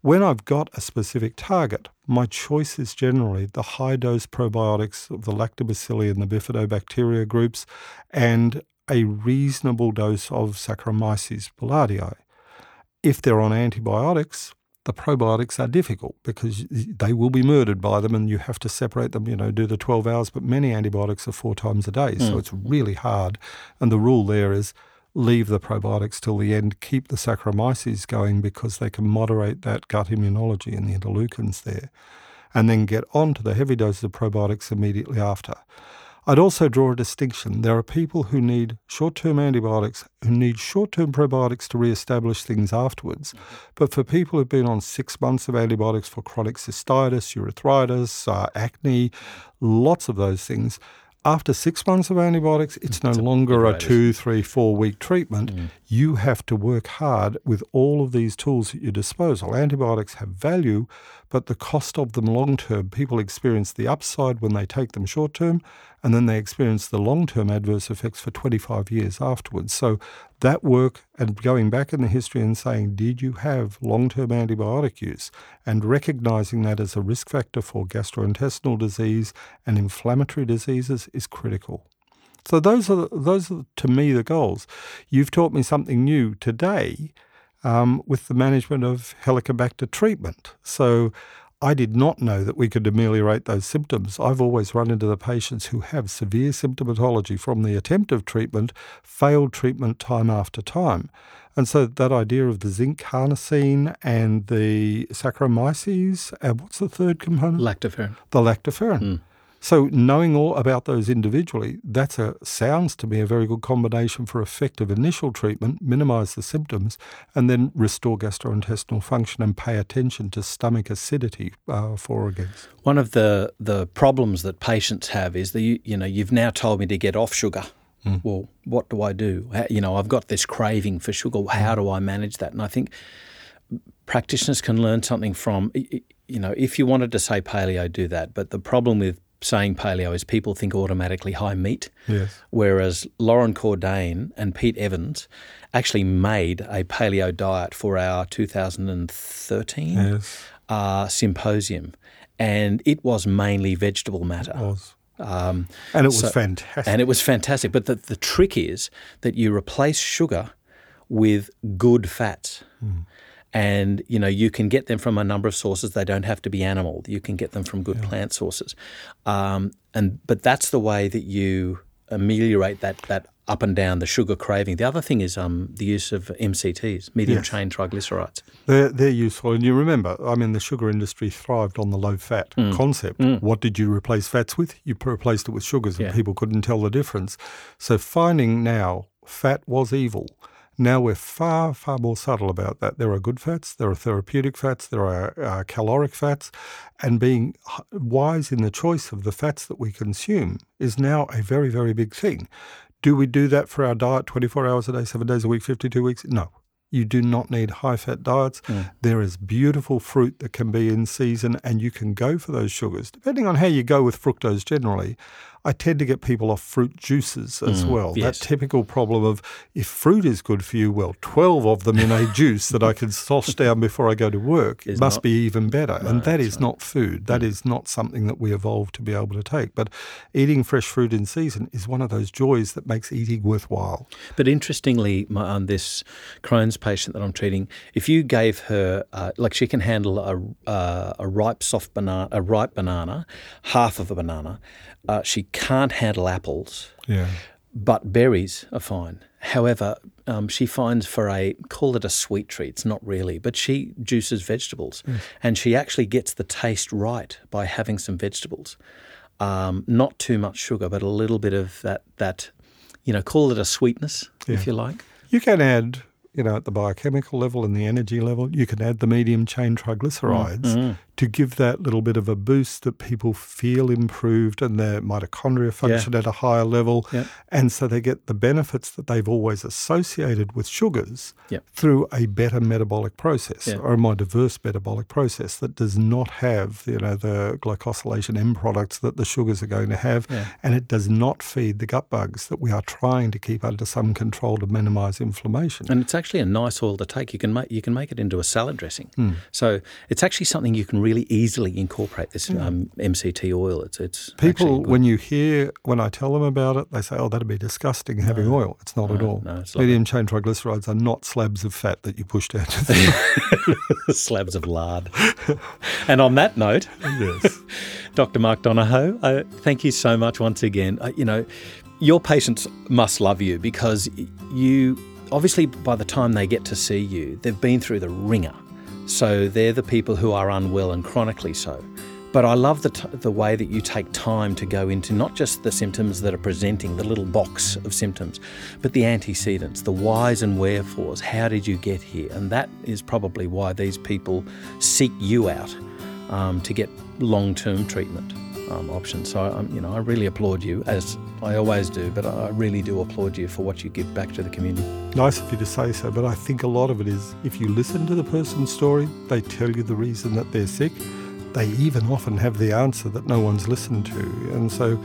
When I've got a specific target, my choice is generally the high dose probiotics of the lactobacilli and the bifidobacteria groups and a reasonable dose of Saccharomyces boulardii. If they're on antibiotics, the probiotics are difficult because they will be murdered by them and you have to separate them, you know, do the 12 hours. But many antibiotics are four times a day. Mm. So it's really hard. And the rule there is leave the probiotics till the end, keep the Saccharomyces going because they can moderate that gut immunology and the interleukins there, and then get on to the heavy doses of probiotics immediately after. I'd also draw a distinction. There are people who need short term antibiotics, who need short term probiotics to re establish things afterwards. Mm-hmm. But for people who've been on six months of antibiotics for chronic cystitis, urethritis, uh, acne, lots of those things, after six months of antibiotics, it's, it's no longer a two, three, four week treatment. Mm. You have to work hard with all of these tools at your disposal. Antibiotics have value, but the cost of them long term, people experience the upside when they take them short term, and then they experience the long term adverse effects for 25 years afterwards. So, that work and going back in the history and saying, did you have long term antibiotic use, and recognizing that as a risk factor for gastrointestinal disease and inflammatory diseases is critical. So those are those are to me the goals. You've taught me something new today um, with the management of Helicobacter treatment. So I did not know that we could ameliorate those symptoms. I've always run into the patients who have severe symptomatology from the attempt of treatment, failed treatment time after time. And so that idea of the zinc carnosine and the Saccharomyces, and what's the third component? Lactoferrin. The lactoferrin. Mm. So knowing all about those individually, that's a sounds to me a very good combination for effective initial treatment, minimize the symptoms, and then restore gastrointestinal function and pay attention to stomach acidity uh, for or against. One of the the problems that patients have is that you, you know you've now told me to get off sugar. Mm. Well, what do I do? You know, I've got this craving for sugar. How do I manage that? And I think practitioners can learn something from you know, if you wanted to say paleo, do that. But the problem with saying paleo is people think automatically high meat. Yes. Whereas Loren Cordain and Pete Evans actually made a paleo diet for our 2013 yes. uh, symposium, and it was mainly vegetable matter. It was. Um, and it was so, fantastic. And it was fantastic. But the, the trick is that you replace sugar with good fats. Mm and you know you can get them from a number of sources. They don't have to be animal. You can get them from good yeah. plant sources, um, and but that's the way that you ameliorate that that up and down the sugar craving. The other thing is um, the use of MCTs, medium yes. chain triglycerides. They're, they're useful. And you remember, I mean, the sugar industry thrived on the low fat mm. concept. Mm. What did you replace fats with? You replaced it with sugars, and yeah. people couldn't tell the difference. So finding now fat was evil. Now we're far, far more subtle about that. There are good fats, there are therapeutic fats, there are uh, caloric fats, and being wise in the choice of the fats that we consume is now a very, very big thing. Do we do that for our diet 24 hours a day, seven days a week, 52 weeks? No. You do not need high fat diets. Mm. There is beautiful fruit that can be in season, and you can go for those sugars. Depending on how you go with fructose generally, I tend to get people off fruit juices as mm, well. Yes. That typical problem of if fruit is good for you, well, 12 of them in a juice that I can slosh down before I go to work is must not, be even better. No, and that is right. not food. That mm. is not something that we evolved to be able to take. But eating fresh fruit in season is one of those joys that makes eating worthwhile. But interestingly, on this Crohn's patient that I'm treating, if you gave her, uh, like she can handle a, uh, a ripe soft banana, a ripe banana, half of a banana, uh, she can't handle apples. Yeah. But berries are fine. However, um, she finds for a call it a sweet treat. It's not really, but she juices vegetables, mm. and she actually gets the taste right by having some vegetables. Um, not too much sugar, but a little bit of that that you know, call it a sweetness yeah. if you like. You can add you know, at the biochemical level and the energy level, you can add the medium chain triglycerides mm-hmm to give that little bit of a boost that people feel improved and their mitochondria function yeah. at a higher level. Yeah. And so they get the benefits that they've always associated with sugars yeah. through a better metabolic process or a more diverse metabolic process that does not have, you know, the glycosylation end products that the sugars are going to have. And it does not feed the gut bugs that we are trying to keep under some control to minimize inflammation. And it's actually a nice oil to take. You can make you can make it into a salad dressing. Mm. So it's actually something you can really easily incorporate this mm. um, MCT oil. It's it's people when you hear when I tell them about it, they say, "Oh, that'd be disgusting having no, oil." It's not no, at all. No, Medium chain triglycerides are not slabs of fat that you push down. slabs of lard. and on that note, yes, Dr. Mark Donohoe, uh, thank you so much once again. Uh, you know, your patients must love you because you obviously by the time they get to see you, they've been through the ringer so they're the people who are unwell and chronically so. But I love the, t- the way that you take time to go into not just the symptoms that are presenting, the little box of symptoms, but the antecedents, the whys and wherefores. How did you get here? And that is probably why these people seek you out um, to get long term treatment um, options. So, um, you know, I really applaud you, as I always do, but I really do applaud you for what you give back to the community. Nice of you to say so, but I think a lot of it is if you listen to the person's story, they tell you the reason that they're sick. they even often have the answer that no one's listened to. And so,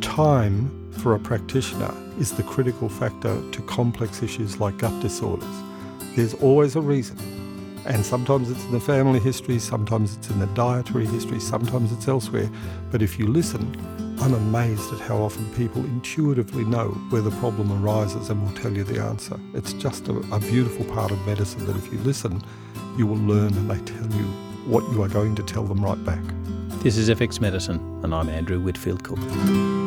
time for a practitioner is the critical factor to complex issues like gut disorders. There's always a reason. And sometimes it's in the family history, sometimes it's in the dietary history, sometimes it's elsewhere. But if you listen, I'm amazed at how often people intuitively know where the problem arises and will tell you the answer. It's just a, a beautiful part of medicine that if you listen, you will learn and they tell you what you are going to tell them right back. This is FX Medicine, and I'm Andrew Whitfield Cook.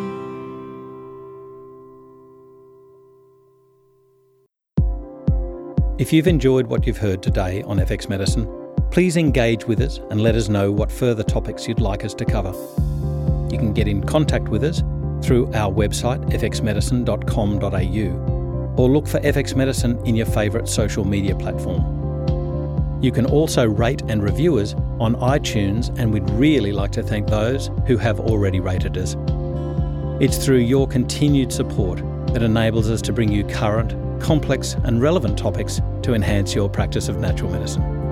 If you've enjoyed what you've heard today on FX Medicine, please engage with us and let us know what further topics you'd like us to cover. You can get in contact with us through our website fxmedicine.com.au or look for FX Medicine in your favourite social media platform. You can also rate and review us on iTunes, and we'd really like to thank those who have already rated us. It's through your continued support that enables us to bring you current, complex, and relevant topics to enhance your practice of natural medicine.